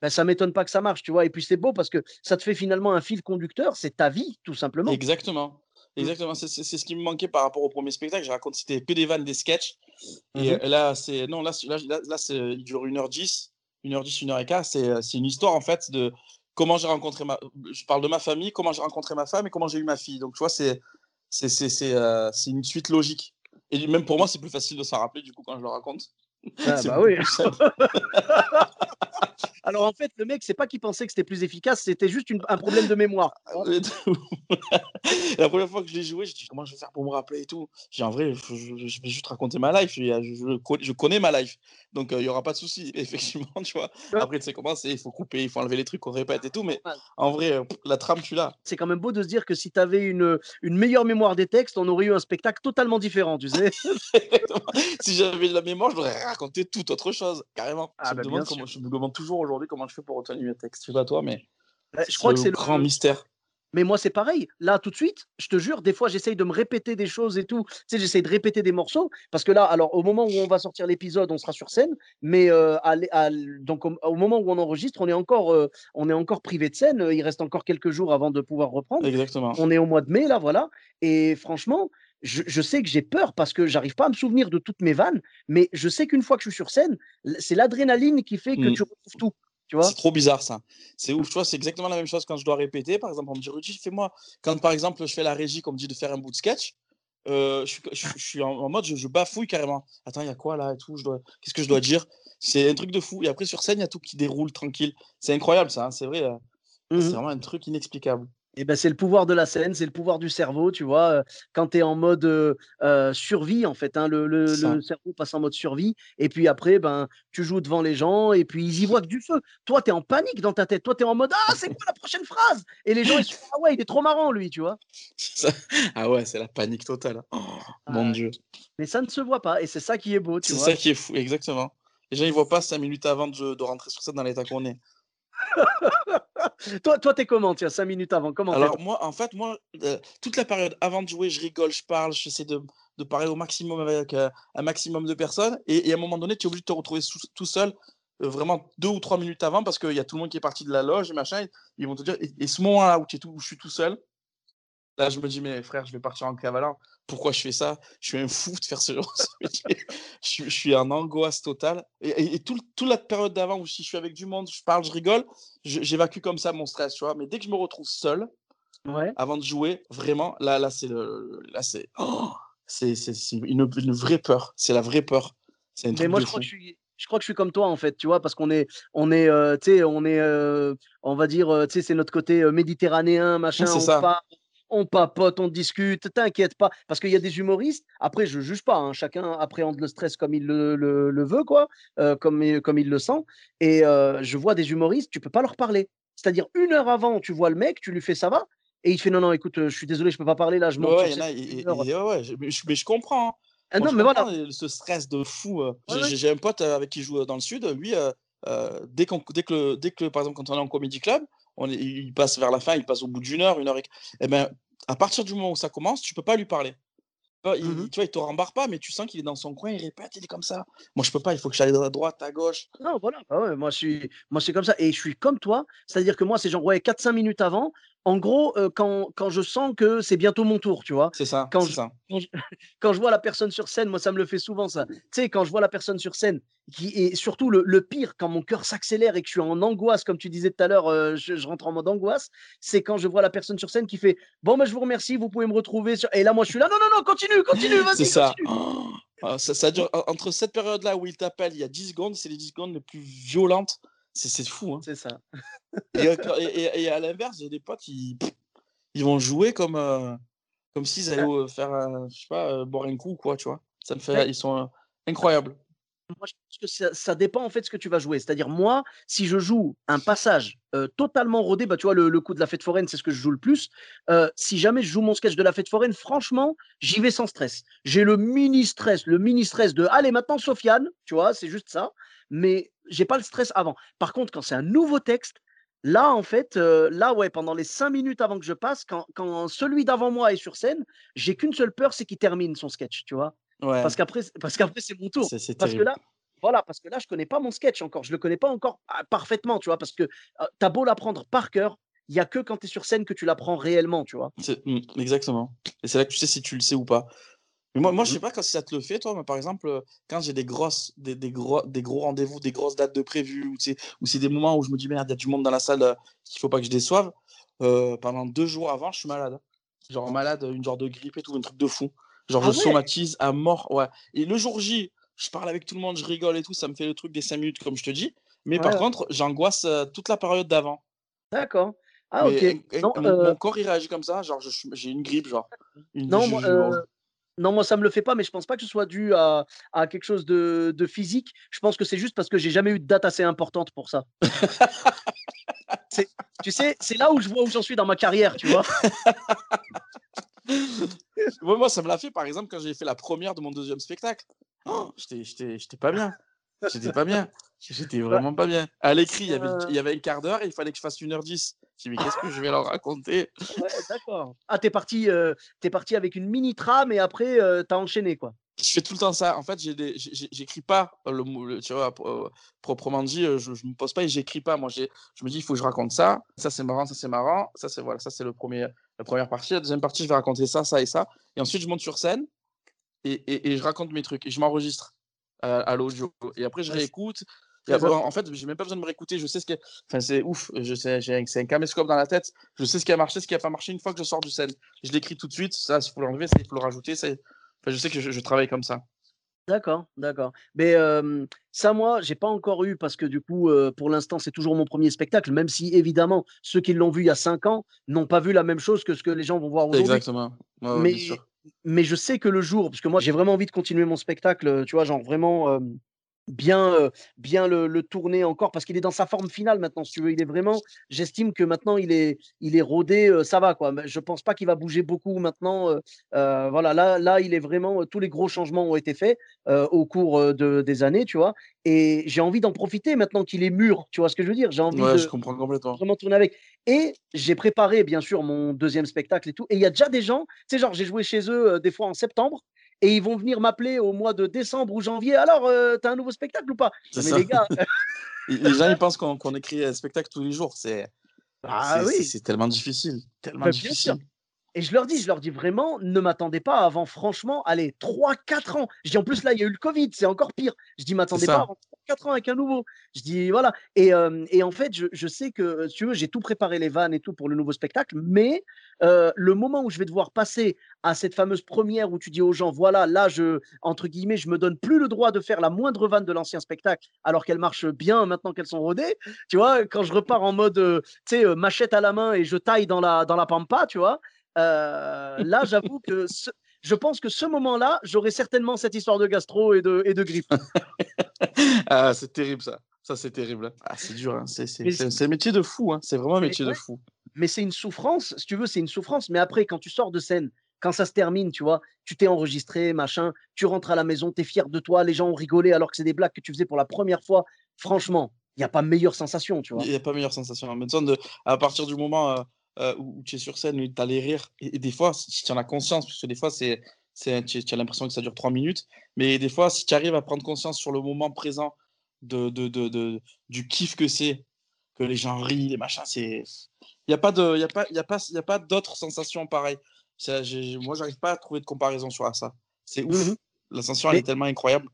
ben, ça m'étonne pas que ça marche, tu vois? Et puis c'est beau parce que ça te fait finalement un fil conducteur. C'est ta vie, tout simplement. Exactement. Mm. Exactement. C'est ce qui me manquait par rapport au premier spectacle. Je raconte, c'était que des vannes, des sketchs. Et Mhm. euh, là, c'est. Non, là, là, là, là, c'est- il dure 1h10, 1h10, 1h15. C'est euh, c'est une histoire, en fait, de comment j'ai rencontré ma. Je parle de ma famille, comment j'ai rencontré ma femme et comment j'ai eu ma fille. Donc, tu vois, c'est c'est c'est- c'est, euh, une suite logique. Et même pour moi, c'est plus facile de s'en rappeler, du coup, quand je le raconte. Ah, <laughs> bah oui. <laughs> Alors en fait, le mec, c'est pas qu'il pensait que c'était plus efficace, c'était juste une- un problème de mémoire. <laughs> la première fois que je l'ai joué, je dis comment je vais faire pour me rappeler et tout? J'ai en vrai, je, je- je vais juste raconter ma life. Je, connais- ma life. Donc, euh, il y n'y aura pas de souci. <laughs> Effectivement, tu vois. Après, tu sais comment c'est, il faut couper, il faut enlever les trucs qu'on répète et tout. Mais en vrai, euh, la trame, tu l'as. C'est quand même beau de se dire que si tu avais une, une meilleure mémoire des textes, on aurait eu un spectacle totalement différent, tu sais. <laughs> si j'avais de la mémoire, je devrais raconter toute autre chose, carrément. Ah, je, me bah, demande bien comment, je me demande toujours aujourd'hui comment je fais pour retenir mes textes? Je sais pas toi, mais Ouais, Je crois que c'est le grand mystère. Mais moi, c'est pareil. Là, tout de suite, je te jure, des fois, j'essaye de me répéter des choses et tout. Tu sais, j'essaye de répéter des morceaux. Parce que là, alors, au moment où on va sortir l'épisode, on sera sur scène. Mais euh, à à donc, au, au moment où on enregistre, on est, encore, euh, on est encore privé de scène. Il reste encore quelques jours avant de pouvoir reprendre. Exactement. On est au mois de mai, là, voilà. Et franchement, je, je sais que j'ai peur parce que j'arrive pas à me souvenir de toutes mes vannes. Mais je sais qu'une fois que je suis sur scène, c'est l'adrénaline qui fait que Mm. tu retrouves tout. Tu vois C'est trop bizarre ça. C'est ouf, tu vois, c'est exactement la même chose quand je dois répéter. Par exemple, on me dit Rudy, fais-moi. Quand par exemple je fais la régie, qu'on me dit de faire un bout de sketch, euh, je, suis, je, je suis en, mode, je, je bafouille carrément. Attends, il y a quoi là et tout je dois... Qu'est-ce que je dois dire? C'est un truc de fou. Et après sur scène, il y a tout qui déroule tranquille. C'est incroyable ça, hein, c'est vrai. euh, Mhm. C'est vraiment un truc inexplicable. Et ben, c'est le pouvoir de la scène, c'est le pouvoir du cerveau, tu vois. Quand tu es en mode euh, survie, en fait, hein, le, le- C'est cerveau passe en mode survie. Et puis après, ben, tu joues devant les gens et puis ils y voient que du feu. Toi, tu es en panique dans ta tête. Toi, tu es en mode Ah, c'est quoi la prochaine phrase? Et les gens, ils se font Ah ouais, il est trop marrant, lui, tu vois. Ah ouais, c'est la panique totale. Oh, mon Dieu. Mais ça ne se voit pas. Et c'est ça qui est beau, tu C'est vois. ça qui est fou, exactement. Les gens, ils voient pas cinq minutes avant de, de rentrer sur scène dans l'état qu'on est. <laughs> Toi, toi, t'es comment, tiens, cinq minutes avant Comment Alors moi, en fait, moi, euh, toute la période avant de jouer, je rigole, je parle, j'essaie de, de parler au maximum avec euh, un maximum de personnes. Et, et à un moment donné, tu es obligé de te retrouver sous- tout seul, euh, vraiment deux ou trois minutes avant, parce qu'il y a tout le monde qui est parti de la loge et machin. Ils vont te dire, et, et ce moment-là où, tu es tout- où je suis tout seul, là, je me dis, mais frère, je vais partir en cavalant. Pourquoi je fais ça? Je suis un fou de faire ce genre de <laughs> métier. je, suis- je suis en angoisse totale. Et, et- et tout, le- toute la période d'avant où si je suis avec du monde, je parle, je rigole, j'évacue comme ça mon stress, tu vois. Mais dès que je me retrouve seul, Ouais. avant de jouer, vraiment, là, là, c'est le, là, c'est, oh, c'est, une, une vraie peur. C'est la vraie peur. C'est un Mais moi, je crois que je suis. Je crois que je suis comme toi en fait, tu vois, parce qu'on est, on est, euh, tu sais, on est, euh, on va dire, euh, tu sais, c'est notre côté méditerranéen, machin. c'est on ça. On papote, on discute, t'inquiète pas, parce qu'il y a des humoristes. Après, je juge pas, hein, chacun appréhende le stress comme il le, le- le veut, quoi, euh, comme, il- comme il le sent. Et euh, je vois des humoristes, tu peux pas leur parler. C'est-à-dire une heure avant, tu vois le mec, tu lui fais ça va, et il fait non non, écoute, euh, je suis désolé, je peux pas parler là, je Ouais, monte ouais, et- et- je- mais, je, mais je comprends. hein. Ah Moi, non, je mais voilà. comprends, ce stress de fou. J'ai- un pote avec qui je joue dans le sud. Lui, euh, dès, qu'on- dès, que, dès que, par exemple, quand on est en comédie club, on est- il passe vers la fin, il passe au bout d'une heure, une heure et et ben, à partir du moment où ça commence, tu peux pas lui parler. Pas- il. Tu vois, il te rembarre pas, mais tu sens qu'il est dans son coin, il répète, il est comme ça. Moi, je peux pas, il faut que j'aille à droite, à gauche. Non, voilà, bah ouais, moi, je suis, moi c'est comme ça. Et je suis comme toi, c'est-à-dire que moi, c'est genre ouais, 4-5 minutes avant. En gros, euh, quand, quand je sens que c'est bientôt mon tour, tu vois? C'est ça, Quand c'est je, ça. <laughs> quand, je, quand je vois la personne sur scène, moi, ça me le fait souvent, ça. Tu sais, quand je vois la personne sur scène, qui est surtout le, le pire, quand mon cœur s'accélère et que je suis en angoisse, comme tu disais tout à l'heure, euh, je, je rentre en mode angoisse, c'est quand je vois la personne sur scène qui fait Bon, ben, je vous remercie, vous pouvez me retrouver. Sur... Et là, moi, je suis là, non, non, non, continue, continue, <laughs> C'est vas-y, ça. Oh, ah, ça. ça dure en- entre cette période-là où il t'appelle, il y a 10 secondes, c'est les 10 secondes les plus violentes. C'est c'est fou. Hein. C'est ça. Et, euh, et- et- et à l'inverse, j'ai des potes qui ils vont jouer comme, euh, comme s'ils allaient euh, faire, euh, je sais pas, euh, boire un coup, quoi, tu vois. Ça me fait, Ouais. ils sont euh, incroyables. Moi, je pense que ça, ça dépend en fait de ce que tu vas jouer. C'est-à-dire, moi, si je joue un passage euh, totalement rodé, bah, tu vois, le, le coup de la fête foraine, c'est ce que je joue le plus. Euh, si jamais je joue mon sketch de la fête foraine, franchement, j'y vais sans stress. J'ai le mini stress, le mini stress de allez, maintenant, Sofiane, tu vois, c'est juste ça. Mais j'ai pas le stress avant. Par contre, quand c'est un nouveau texte, là, en fait, euh, là, ouais, pendant les cinq minutes avant que je passe, quand, quand celui d'avant moi est sur scène, j'ai qu'une seule peur, c'est qu'il termine son sketch, tu vois? Ouais, Parce qu'après, parce qu'après, c'est mon tour. c'est c'est Parce que là, voilà, parce que là, je connais pas mon sketch encore. Je le connais pas encore ah, parfaitement, tu vois, parce que tu as beau l'apprendre par cœur, il y a que quand tu es sur scène que tu l'apprends réellement, tu vois? C'est- mm, exactement. Et c'est là que tu sais si tu le sais ou pas. Mais moi, moi je Mhm. sais pas quand ça te le fait, toi, mais par exemple, quand j'ai des grosses, des, des gros, des gros rendez-vous, des grosses dates de prévues, ou, ou c'est des moments où je me dis, merde, il y a du monde dans la salle euh, qu'il faut pas que je déçoive, euh, pendant deux jours avant, je suis malade. Genre malade, une genre de grippe et tout, un truc de fou. Genre, Ah je ouais? somatise à mort, ouais. Et le jour J, je parle avec tout le monde, je rigole et tout, ça me fait le truc des cinq minutes, comme je te dis. Mais par contre, j'angoisse toute la période d'avant. D'accord. Ah, ok. mon, corps, il réagit comme ça. Genre, j'ai une grippe, genre. non, moi, non, moi ça me le fait pas, mais je pense pas que ce soit dû à, à quelque chose de, de, physique. Je pense que c'est juste parce que j'ai jamais eu de date assez importante pour ça. tu sais, c'est là où je vois où j'en suis dans ma carrière, tu vois. <laughs> moi, ça me l'a fait, par exemple, quand j'ai fait la première de mon deuxième spectacle. Oh, j'étais pas bien. J'étais pas bien. J'étais vraiment pas bien. À l'écrit, euh. il, y avait un quart d'heure et il fallait que je fasse 1h10. Mais qu'est-ce que je vais leur raconter? Ah d'accord. Ah, t'es parti, euh, parti avec une mini trame et après, euh, t'as enchaîné, quoi. Je fais tout le temps ça. En fait, j'écris pas le, le, tu vois, euh, proprement dit. Je, je, me pose pas et j'écris pas. Moi, je me dis, il faut que je raconte ça. Ça, c'est marrant. Ça, c'est marrant. Ça, c'est voilà. Ça, c'est le premier, la première partie. La deuxième partie, je vais raconter ça, ça et ça. Et ensuite, je monte sur scène et, je raconte mes trucs et je m'enregistre à l'audio. Et après, je réécoute en fait, j'ai même pas besoin de me réécouter. Je sais ce qui. Enfin, c'est ouf. Je sais, j'ai un caméscope dans la tête. Je sais ce qui a marché, ce qui a pas marché une fois que je sors du scène. Je l'écris tout de suite. Ça, il faut l'enlever, ça, il faut le rajouter. Ça... Enfin, je sais que je, travaille comme ça. D'accord, d'accord. Mais ça, moi, j'ai pas encore eu parce que du coup, pour l'instant, c'est toujours mon premier spectacle, même si évidemment, ceux qui l'ont vu il y a cinq ans n'ont pas vu la même chose que ce que les gens vont voir aujourd'hui. Exactement. mais, mais je sais que le jour, parce que moi, j'ai vraiment envie de continuer mon spectacle, tu vois, genre vraiment bien, bien le, tourner encore parce qu'il est dans sa forme finale maintenant, si tu veux. Il est vraiment, j'estime que maintenant il est, il est rodé, ça va quoi. Je pense pas qu'il va bouger beaucoup maintenant. voilà, là, là, il est vraiment, tous les gros changements ont été faits au cours de, des années, tu vois. Et j'ai envie d'en profiter maintenant qu'il est mûr, tu vois ce que je veux dire? J'ai envie de je comprends complètement. vraiment tourner avec. Et j'ai préparé bien sûr mon deuxième spectacle et tout. Et il y a déjà des gens, tu sais, genre j'ai joué chez eux des fois en septembre et ils vont venir m'appeler au mois de décembre ou janvier. Alors, euh, tu as un nouveau spectacle ou pas? Mais les gars. <laughs> les gens, ils pensent qu'on écrit un spectacle tous les jours. C'est ah, oui. tellement difficile. Tellement bah, difficile. Et je leur dis, je leur dis vraiment, ne m'attendez pas avant, franchement, allez, 3-4 ans. Je dis en plus, là, il y a eu le Covid, c'est encore pire. Je dis, m'attendez pas avant 4 ans avec un nouveau. Je dis, voilà. Et, et en fait, je, sais que, tu veux, j'ai tout préparé les vannes et tout pour le nouveau spectacle, mais le moment où je vais devoir passer à cette fameuse première où tu dis aux gens, voilà, là, je, entre guillemets, je me donne plus le droit de faire la moindre vanne de l'ancien spectacle, alors qu'elle marche bien maintenant qu'elles sont rodées. Tu vois, quand je repars en mode, tu sais, machette à la main et je taille dans la, dans la pampa, tu vois. Euh, là, j'avoue que je pense que ce moment-là, j'aurais certainement cette histoire de gastro et de, et de grippe. <laughs> ah, c'est terrible ça. Ça, c'est terrible. Ah, c'est dur. Hein. C'est un métier de fou. Hein. C'est vraiment un métier de fou. Mais c'est une souffrance. Si tu veux, c'est une souffrance. Mais après, quand tu sors de scène, quand ça se termine, tu vois, tu t'es enregistré, machin, tu rentres à la maison, tu es fier de toi, les gens ont rigolé alors que c'est des blagues que tu faisais pour la première fois. Franchement, il n'y a pas meilleure sensation, tu vois. Il n'y a pas meilleure sensation. En même temps, de, à partir du moment euh, euh, où, tu es sur scène, où tu as les rires. Et, des fois, si tu en as conscience, parce que des fois, c'est, c'est, tu, as l'impression que ça dure trois minutes, mais des fois, si tu arrives à prendre conscience sur le moment présent de, de, de, de du kiff que c'est, que les gens rient, les machins, c'est. Il n'y a pas, de, y a pas, y a pas, y a pas d'autres sensations pareilles. moi, j'arrive pas à trouver de comparaison sur ça. C'est ouf. Mmh La sensation, elle est tellement incroyable.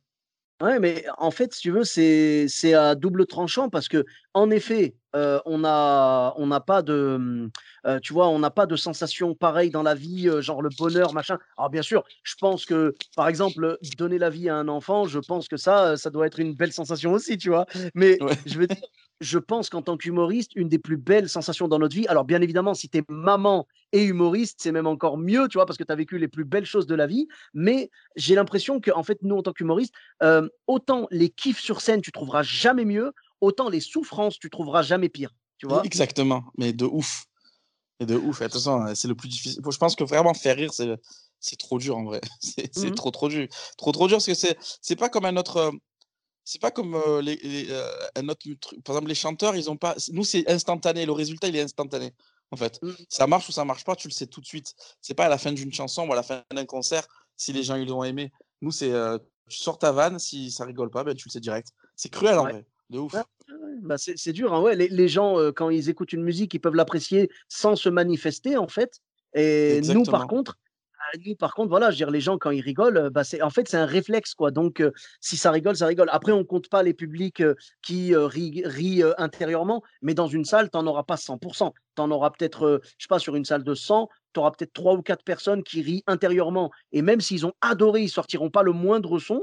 Ouais, mais en fait, si tu veux, c'est à double tranchant parce que en effet, on a on n'a pas de, mmh, tu vois, on n'a pas de sensation pareille dans la vie, genre le bonheur, machin. Alors bien sûr, je pense que, par exemple, donner la vie à un enfant, je pense que ça, ça doit être une belle sensation aussi, tu vois? Mais je veux dire, je pense qu'en tant qu'humoriste, une des plus belles sensations dans notre vie, alors bien évidemment, si tu es maman et humoriste, c'est même encore mieux, tu vois, parce que tu as vécu les plus belles choses de la vie. Mais j'ai l'impression qu'en fait, nous, en tant qu'humoristes, euh, autant les kiffs sur scène, tu trouveras jamais mieux, autant les souffrances, tu trouveras jamais pire. Tu vois Exactement, mais de ouf. Et de ouf. Attention, c'est le plus difficile. Je pense que vraiment faire rire, c'est c'est trop dur en vrai. <laughs> C'est mmh trop trop dur. Trop trop dur parce que c'est c'est pas comme un autre c'est pas comme les, un autre truc. Par exemple, les chanteurs, ils ont pas. Nous, c'est instantané. Le résultat, il est instantané. En fait, mmh. ça marche ou ça marche pas, tu le sais tout de suite. C'est pas à la fin d'une chanson ou à la fin d'un concert si les gens ils l'ont aimé. Nous, c'est tu sors ta vanne, si ça rigole pas, ben, tu le sais direct. C'est cruel en vrai, de ouf. Bah, c'est dur. Hein, ouais. Les, les gens, quand ils écoutent une musique, ils peuvent l'apprécier sans se manifester en fait. Et nous, par contre, par contre, voilà, je veux les gens, quand ils rigolent, bah, c'est, en fait, c'est un réflexe, quoi. Donc, si ça rigole, ça rigole. Après, on compte pas les publics qui rient, intérieurement, mais dans une salle, tu n'en auras pas 100%. Tu en auras peut-être, je sais pas, sur une salle de 100, tu auras peut-être 3 ou 4 personnes qui rient intérieurement. Et même s'ils ont adoré, ils sortiront pas le moindre son.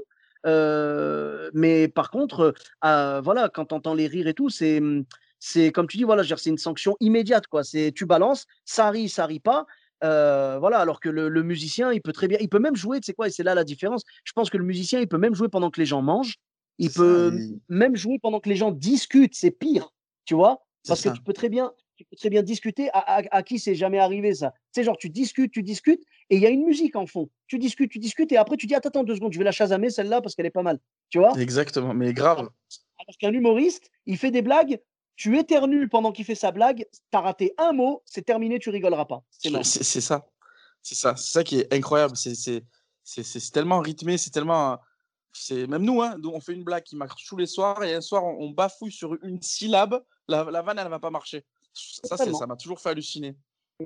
mais par contre, voilà, quand tu entends les rires et tout, c'est mmh, c'est comme tu dis, voilà, c'est une sanction immédiate, quoi. C'est tu balances, ça rit, ça rit pas. Voilà, alors que le, musicien, il peut très bien, il peut même jouer, tu sais quoi, et c'est là la différence. Je pense que le musicien, il peut même jouer pendant que les gens mangent. Il peut même jouer pendant que les gens discutent, c'est pire, tu vois, parce que tu peux très bien, tu peux très bien discuter. À, qui c'est jamais arrivé ça sais, genre, tu discutes, tu discutes, et il y a une musique en fond. Tu discutes, tu discutes, et après tu dis, attends, attends deux secondes, je vais la chasamer celle-là parce qu'elle est pas mal, tu vois? Exactement, mais grave. Alors qu'un humoriste, il fait des blagues, tu éternues pendant qu'il fait sa blague, tu as raté un mot, c'est terminé, tu rigoleras pas. C'est ça. C'est ça. C'est ça qui est incroyable. C'est tellement rythmé, c'est tellement. C'est même nous, hein, on fait une blague qui marche tous les soirs et un soir on, bafouille sur une syllabe, la, la vanne elle va pas marcher. Ça, ça m'a toujours fait halluciner.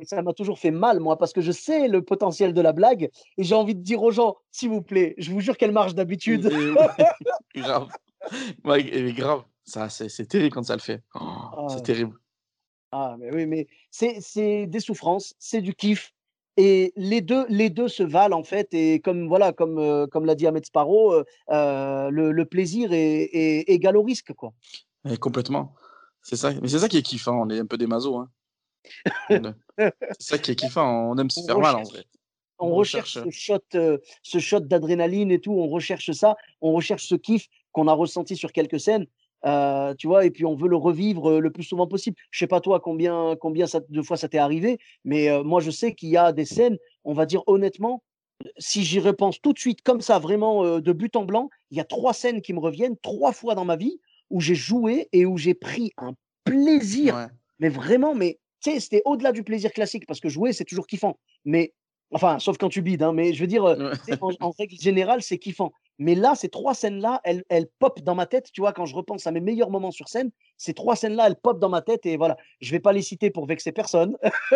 ça m'a toujours fait mal, moi, parce que je sais le potentiel de la blague et j'ai envie de dire aux gens, s'il vous plaît, je vous jure qu'elle marche d'habitude. <laughs> <laughs> grave. Ouais, grave. Ça, c'est terrible quand ça le fait. Oh, ah c'est terrible. Ah, mais oui, mais c'est des souffrances, c'est du kiff. Et les deux, les deux se valent en fait. Et comme voilà, comme, euh, comme l'a dit Ahmed Sparrow, euh, euh, le, plaisir est, égal au risque, quoi. complètement. C'est ça. Mais c'est ça qui est kiffant. On est un peu des mazos. Hein. <laughs> c'est ça qui est kiffant. On aime se faire mal en vrai. On, recherche, ce shot, ce shot d'adrénaline et tout. On recherche ça. On recherche ce kiff qu'on a ressenti sur quelques scènes tu vois, et puis on veut le revivre le plus souvent possible. Je sais pas toi combien, combien ça, de fois ça t'est arrivé, mais moi je sais qu'il y a des scènes, on va dire honnêtement, si j'y repense tout de suite comme ça, vraiment de but en blanc, il y a trois scènes qui me reviennent trois fois dans ma vie où j'ai joué et où j'ai pris un plaisir, mais vraiment, mais tu sais, c'était au-delà du plaisir classique parce que jouer c'est toujours kiffant, mais enfin, sauf quand tu bides, hein, mais je veux dire, <laughs> en règle générale, c'est kiffant. Mais là, ces trois scènes-là, elles, elles pop dans ma tête. Tu vois, quand je repense à mes meilleurs moments sur scène, ces trois scènes-là, elles pop dans ma tête. Et voilà, je ne vais pas les citer pour vexer personne. <laughs>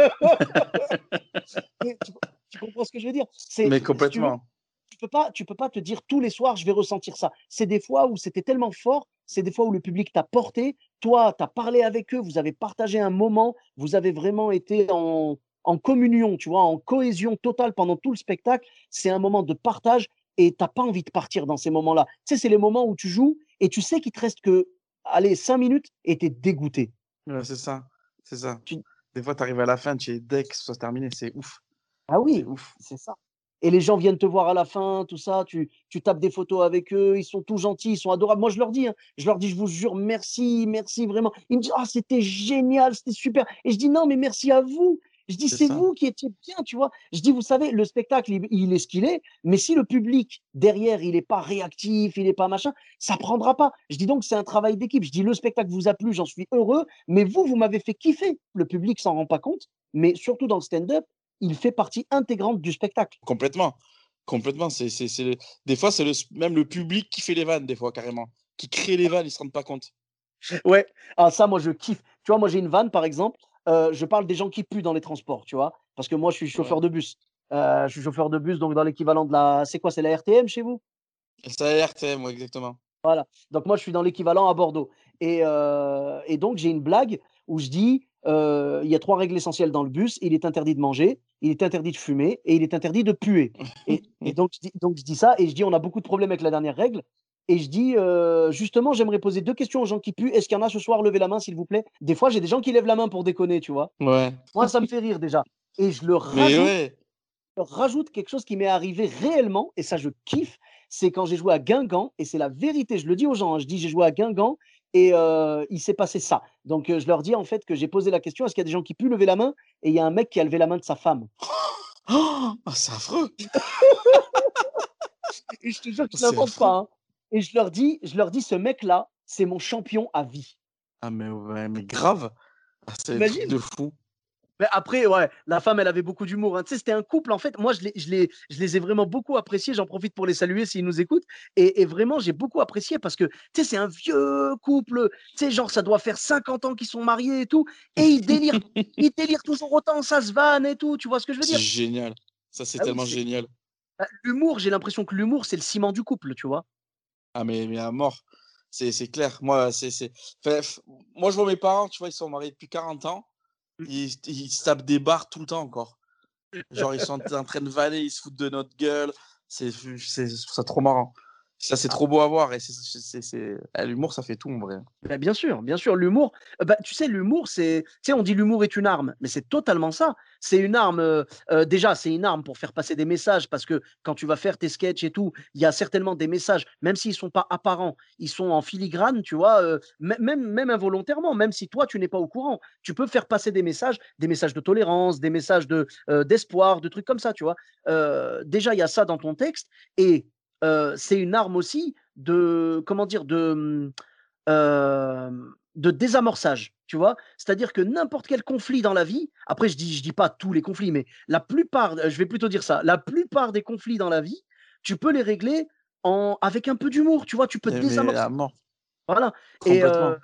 tu, comprends ce que je veux dire? Mais complètement. Tu, ne peux pas, tu peux pas te dire tous les soirs, je vais ressentir ça. C'est des fois où c'était tellement fort, c'est des fois où le public t'a porté. Toi, tu as parlé avec eux, vous avez partagé un moment, vous avez vraiment été en, en communion, tu vois, en cohésion totale pendant tout le spectacle. C'est un moment de partage et tu n'as pas envie de partir dans ces moments-là. Tu sais, c'est les moments où tu joues et tu sais qu'il te reste que, allez, cinq minutes et tu es dégoûté. c'est ça, c'est ça. Des fois, tu arrives à la fin, tu es dès que ce soit terminé, c'est ouf. Ah oui, c'est ça. Et les gens viennent te voir à la fin, tout ça, tu, tu tapes des photos avec eux, ils sont tout gentils, ils sont adorables. Moi, je leur dis, hein, je leur dis, je vous jure, merci, merci vraiment. Ils me disent, ah, c'était génial, c'était super. Et je dis, non, mais merci à vous. Je dis, c'est vous qui étiez bien, tu vois. Je dis, vous savez, le spectacle, il, est ce qu'il est, mais si le public derrière, il n'est pas réactif, il n'est pas machin, ça prendra pas. Je dis donc, c'est un travail d'équipe. Je dis, le spectacle vous a plu, j'en suis heureux, mais vous, vous m'avez fait kiffer. Le public s'en rend pas compte, mais surtout dans le stand-up, il fait partie intégrante du spectacle. Complètement. Complètement. C'est, c'est, Des fois, c'est même le public qui fait les vannes, des fois, carrément. Qui crée les vannes, ils ne se rendent pas compte. Ouais, ah, ça, moi, je kiffe. Tu vois, moi, j'ai une vanne, par exemple je parle des gens qui puent dans les transports, tu vois, parce que moi, je suis chauffeur de bus. je suis chauffeur de bus, donc dans l'équivalent de la. C'est quoi C'est la RTM chez vous? C'est la RTM, exactement. Voilà. Donc moi, je suis dans l'équivalent à Bordeaux. Et, et donc, j'ai une blague où je dis il y a trois règles essentielles dans le bus. Il est interdit de manger, il est interdit de fumer et il est interdit de puer. Et, et <laughs> donc, je dis, donc, je dis ça et je dis on a beaucoup de problèmes avec la dernière règle. Et je dis, justement, j'aimerais poser deux questions aux gens qui puent. Est-ce qu'il y en a ce soir Levez la main, s'il vous plaît? Des fois, j'ai des gens qui lèvent la main pour déconner, tu vois. Ouais. Moi, ça me fait rire déjà. Et je le rajoute, rajoute quelque chose qui m'est arrivé réellement, et ça, je kiffe. C'est quand j'ai joué à Guingamp, et c'est la vérité, je le dis aux gens. Hein, je dis, j'ai joué à Guingamp, et il s'est passé ça. Donc, je leur dis en fait que j'ai posé la question est-ce qu'il y a des gens qui puent lever la main? Et il y a un mec qui a levé la main de sa femme. Oh, c'est affreux <laughs> Et je te jure que je n'invente pas. Hein. Et je leur dis, je leur dis, ce mec-là, c'est mon champion à vie. Ah mais mais grave, ah, c'est de fou. Mais après, ouais, la femme, elle avait beaucoup d'humour. Hein. Tu sais, c'était un couple, en fait. Moi, je les, je les, je les ai vraiment beaucoup appréciés. J'en profite pour les saluer s'ils nous écoutent. Et, vraiment, j'ai beaucoup apprécié parce que, tu sais, c'est un vieux couple. Tu sais, genre, ça doit faire 50 ans qu'ils sont mariés et tout. Et ils délirent, ils <laughs> délirent toujours autant, ça se vanne et tout. Tu vois ce que je veux dire? C'est génial. Ça, c'est ah tellement génial. Bah, l'humour, j'ai l'impression que l'humour, c'est le ciment du couple, tu vois. Ah, mais, mais à mort. C'est clair. Moi, c'est. moi, je vois mes parents, tu vois, ils sont mariés depuis 40 ans. Mmh. Ils, ils se tapent des barres tout le temps encore. Genre, ils sont en train de valer, ils se foutent de notre gueule. C'est ça trop marrant. Ça, c'est trop beau à voir. Et c'est, eh, l'humour, ça fait tout, en vrai. Bah, bien sûr, bien sûr. L'humour, euh, bah, tu sais, l'humour, c'est. Tu sais, on dit l'humour est une arme, mais c'est totalement ça. C'est une arme. euh, euh, déjà, c'est une arme pour faire passer des messages, parce que quand tu vas faire tes sketchs et tout, il y a certainement des messages, même s'ils sont pas apparents, ils sont en filigrane, tu vois, euh, mê- même, même involontairement, même si toi, tu n'es pas au courant. Tu peux faire passer des messages, des messages de tolérance, des messages de, d'espoir, de trucs comme ça, tu vois. Déjà, il y a ça dans ton texte, et euh, c'est une arme aussi de, comment dire, de, hum, euh, de désamorçage, tu vois? C'est-à-dire que n'importe quel conflit dans la vie, après je dis, je dis pas tous les conflits, mais la plupart, je vais plutôt dire ça, la plupart des conflits dans la vie, tu peux les régler en, avec un peu d'humour, tu vois, tu peux Eh, Mais désamorcer. Voilà. Et euh,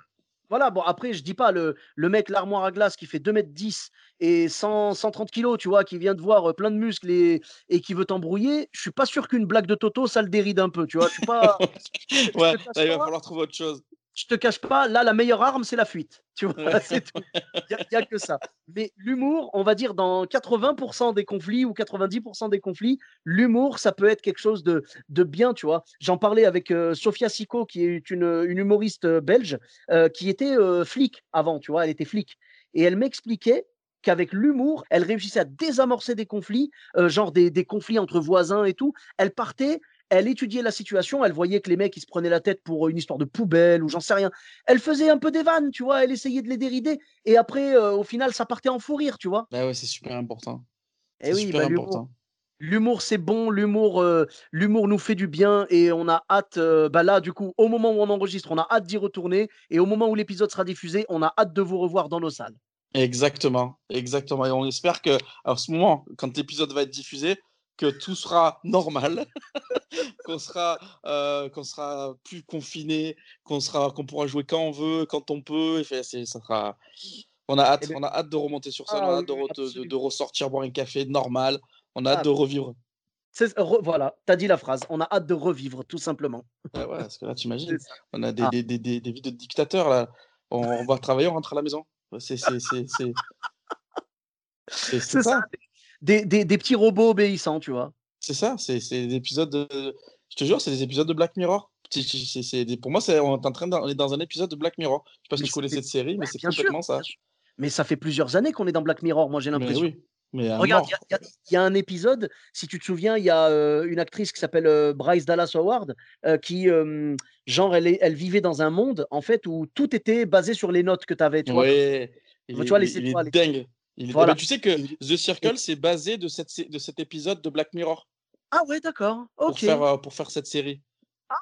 voilà, bon, après, je dis pas le, le mec, l'armoire à glace qui fait 2m10 et 100, 130 kilos, tu vois, qui vient de voir euh, plein de muscles et, et qui veut t'embrouiller, je suis pas sûr qu'une blague de Toto, ça le déride un peu, tu vois. Je suis pas, <laughs> ouais, là, il va falloir trouver autre chose. Je te cache pas, là, la meilleure arme, c'est la fuite. <laughs> Tu vois, c'est tout. Il n'y a, que ça. Mais l'humour, on va dire dans 80% des conflits ou 90% des conflits, l'humour, ça peut être quelque chose de, de bien, tu vois. J'en parlais avec euh, Sophia Sicot, qui est une, une humoriste euh, belge, euh, qui était euh, flic avant, tu vois, elle était flic. Et elle m'expliquait qu'avec l'humour, elle réussissait à désamorcer des conflits, genre des, des conflits entre voisins et tout. Elle partait, elle étudiait la situation, elle voyait que les mecs, ils se prenaient la tête pour une histoire de poubelle ou j'en sais rien. Elle faisait un peu des vannes, tu vois, elle essayait de les dérider. Et après, euh, au final, ça partait en fou rire, tu vois. Bah ouais, c'est super important. Et C'est oui, super bah, important. l'humour, c'est bon, l'humour, euh, l'humour nous fait du bien et on a hâte, euh, bah là, du coup, au moment où on enregistre, on a hâte d'y retourner et au moment où l'épisode sera diffusé, on a hâte de vous revoir dans nos salles. Exactement, exactement. Et on espère que, à ce moment, quand l'épisode va être diffusé, que tout sera normal, <laughs> qu'on sera, euh, qu'on sera plus confiné, qu'on sera, qu'on pourra jouer quand on veut, quand on peut. Et fait, ça sera. On a hâte, Eh ben- on a hâte de remonter sur Ah on a oui, hâte de, oui, re- de- de- de absolument. ressortir boire un café normal, on a hâte Ah, de revivre. re- voilà, t'as dit la phrase. On a hâte de revivre, tout simplement. Ouais, ouais, parce que là, t'imagines, ça. on a des, Ah. des, des, des, des vies de dictateurs là. On, on va travailler, on rentre à la maison. <laughs> C'est ça. ça. Des, des- des petits robots obéissants, tu vois. C'est ça, c'est c'est des épisodes de... Je te jure, c'est des épisodes de Black Mirror. Pour moi, c'est on est en train d'en- on est dans un épisode de Black Mirror. Je sais pas si tu connais cette série, mais Ouais, c'est sûr, complètement ça. Mais ça fait plusieurs années qu'on est dans Black Mirror, moi j'ai l'impression. oui, Regarde, il y, a- y y un épisode, si tu te souviens, il y a euh, une actrice qui s'appelle euh, Bryce Dallas Howard, euh, qui, genre, elle, est- elle vivait dans un monde, en fait, où tout était basé sur les notes que tu avais, tu vois. Il Tu est, vois, les il est- il est étoiles et- dingue. Il est... Voilà. Eh ben, tu sais que The Circle, c'est basé de, cette, de cet épisode de Black Mirror Ah ouais, d'accord, pour, ok. faire, euh, pour faire cette série.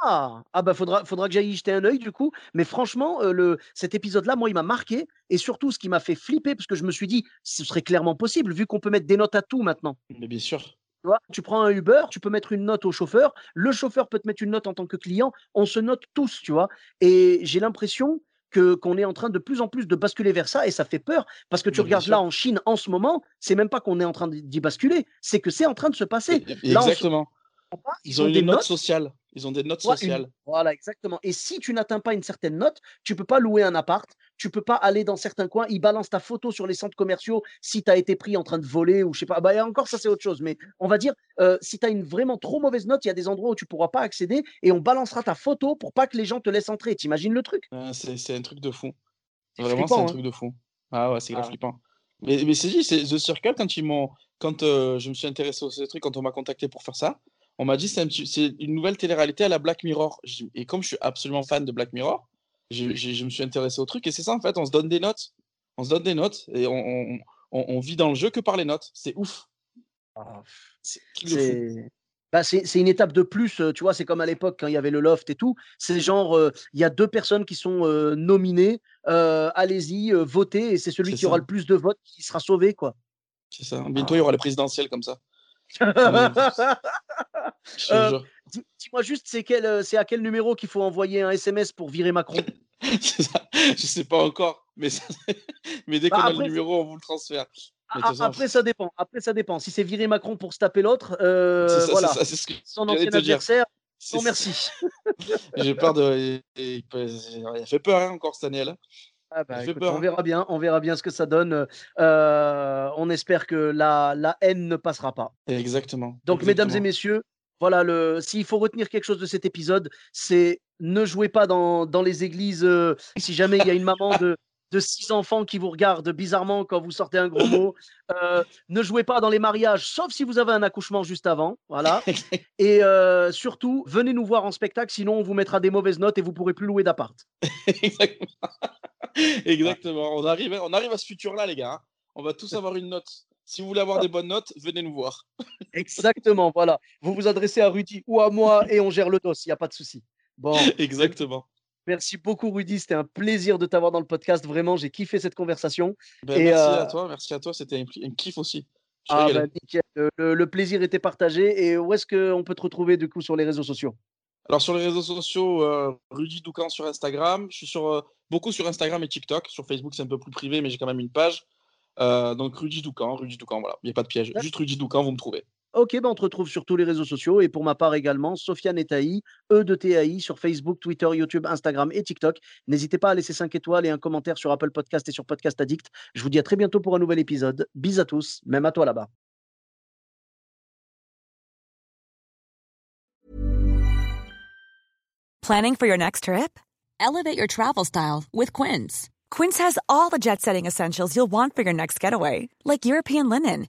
Ah, ah bah faudra, faudra que j'aille y jeter un œil du coup. Mais franchement, euh, le, cet épisode-là, moi, il m'a marqué. Et surtout, ce qui m'a fait flipper, parce que je me suis dit, ce serait clairement possible, vu qu'on peut mettre des notes à tout maintenant. Mais bien sûr. Tu vois, tu prends un Uber, tu peux mettre une note au chauffeur, le chauffeur peut te mettre une note en tant que client, on se note tous, tu vois. Et j'ai l'impression que qu'on est en train de plus en plus de basculer vers ça et ça fait peur parce que tu regardes là en Chine en ce moment, c'est même pas qu'on est en train d'y basculer, c'est que c'est en train de se passer. Là, Exactement. Pas, Ils ont des une note notes? sociale. Ils ont des notes Ouais, une- sociales. Voilà, exactement. Et si tu n'atteins pas une certaine note, tu peux pas louer un appart, tu peux pas aller dans certains coins, ils balancent ta photo sur les centres commerciaux si tu as été pris en train de voler ou je sais pas. Bah, et encore, ça c'est autre chose. Mais on va dire, euh, si tu as une vraiment trop mauvaise note, il y a des endroits où tu pourras pas accéder et on balancera ta photo pour pas que les gens te laissent entrer. T'imagines le truc? C'est un truc de fou. C'est Vraiment, c'est un hein. truc de fou. Ah ouais, c'est grave Ah. flippant. Mais, mais c'est dit, c'est The Circle, quand ils quand euh, je me suis intéressé au ce truc, quand on m'a contacté pour faire ça, on m'a dit c'est un une nouvelle télé-réalité à la Black Mirror. Et comme je suis absolument fan de Black Mirror, je, me suis intéressé au truc. Et c'est ça, en fait, on se donne des notes. On se donne des notes et on, on, on- on vit dans le jeu que par les notes. C'est ouf. Fou. C'est bah, c'est une étape de plus, euh, tu vois, c'est comme à l'époque quand il y avait le loft et tout. C'est genre, euh, il y a deux personnes qui sont euh, nominées, euh, allez-y, votez, et c'est celui qui aura le plus de votes qui sera sauvé, quoi. C'est ça. Bientôt, il y aura les présidentielles comme ça. Euh, Dis-moi juste, c'est quel, euh, c'est à quel numéro qu'il faut envoyer un SMS pour virer Macron <laughs> ça. Je sais pas encore, mais, ça- <laughs> mais dès Bah, qu'on a le numéro, on vous le transfère. Mais de A- toute façon, Après, ça dépend. Après, ça dépend. Si c'est virer Macron pour se taper l'autre, euh, voilà. ça, c'est ce que Son ancien adversaire, non merci. <laughs> J'ai peur de. il fait peur hein, encore cette année. Ah bah, écoute, on verra bien, on verra bien ce que ça donne. Euh, on espère que la, la haine ne passera pas. Exactement. Donc, mesdames et messieurs, Voilà, le, s'il faut retenir quelque chose de cet épisode, c'est ne jouez pas dans, dans les églises. euh, si jamais il y a une maman de, de six enfants qui vous regarde bizarrement quand vous sortez un gros mot, <laughs> euh, ne jouez pas dans les mariages, sauf si vous avez un accouchement juste avant. Voilà. <laughs> Et euh, surtout, venez nous voir en spectacle, sinon on vous mettra des mauvaises notes et vous pourrez plus louer d'appart. <laughs> Exactement. Exactement. On arrive, on arrive à ce futur-là, les gars. hein. On va tous avoir une note. Si vous voulez avoir des bonnes notes, venez nous voir. Exactement, voilà. Vous vous adressez à Rudy ou à moi et on gère le dos, il n'y a pas de souci. Bon, Exactement. Merci beaucoup Rudy, c'était un plaisir de t'avoir dans le podcast. Vraiment, j'ai kiffé cette conversation. Ben, Et, merci euh, à toi, merci à toi. C'était un, kiff aussi. Ah, bah, nickel. Le, plaisir était partagé. Et où est-ce qu'on peut te retrouver du coup sur les réseaux sociaux? Alors sur les réseaux sociaux, euh, Rudy Doucan sur Instagram. Je suis sur, euh, beaucoup sur Instagram et TikTok. Sur Facebook, c'est un peu plus privé, mais j'ai quand même une page. Euh, donc Rudy Doucan, Rudy Doucan, voilà. Il n'y a pas de piège. Juste Rudy Doucan, vous me trouvez. Ok, bah, on te retrouve sur tous les réseaux sociaux. Et pour ma part également, Sofiane Etaï, E de TAI sur Facebook, Twitter, YouTube, Instagram et TikTok. N'hésitez pas à laisser 5 étoiles et un commentaire sur Apple Podcast et sur Podcast Addict. Je vous dis à très bientôt pour un nouvel épisode. Bis à tous, même à toi là-bas. Planning for your next trip? Elevate your travel style with Quince. Quince has all the jet setting essentials you'll want for your next getaway, like European linen,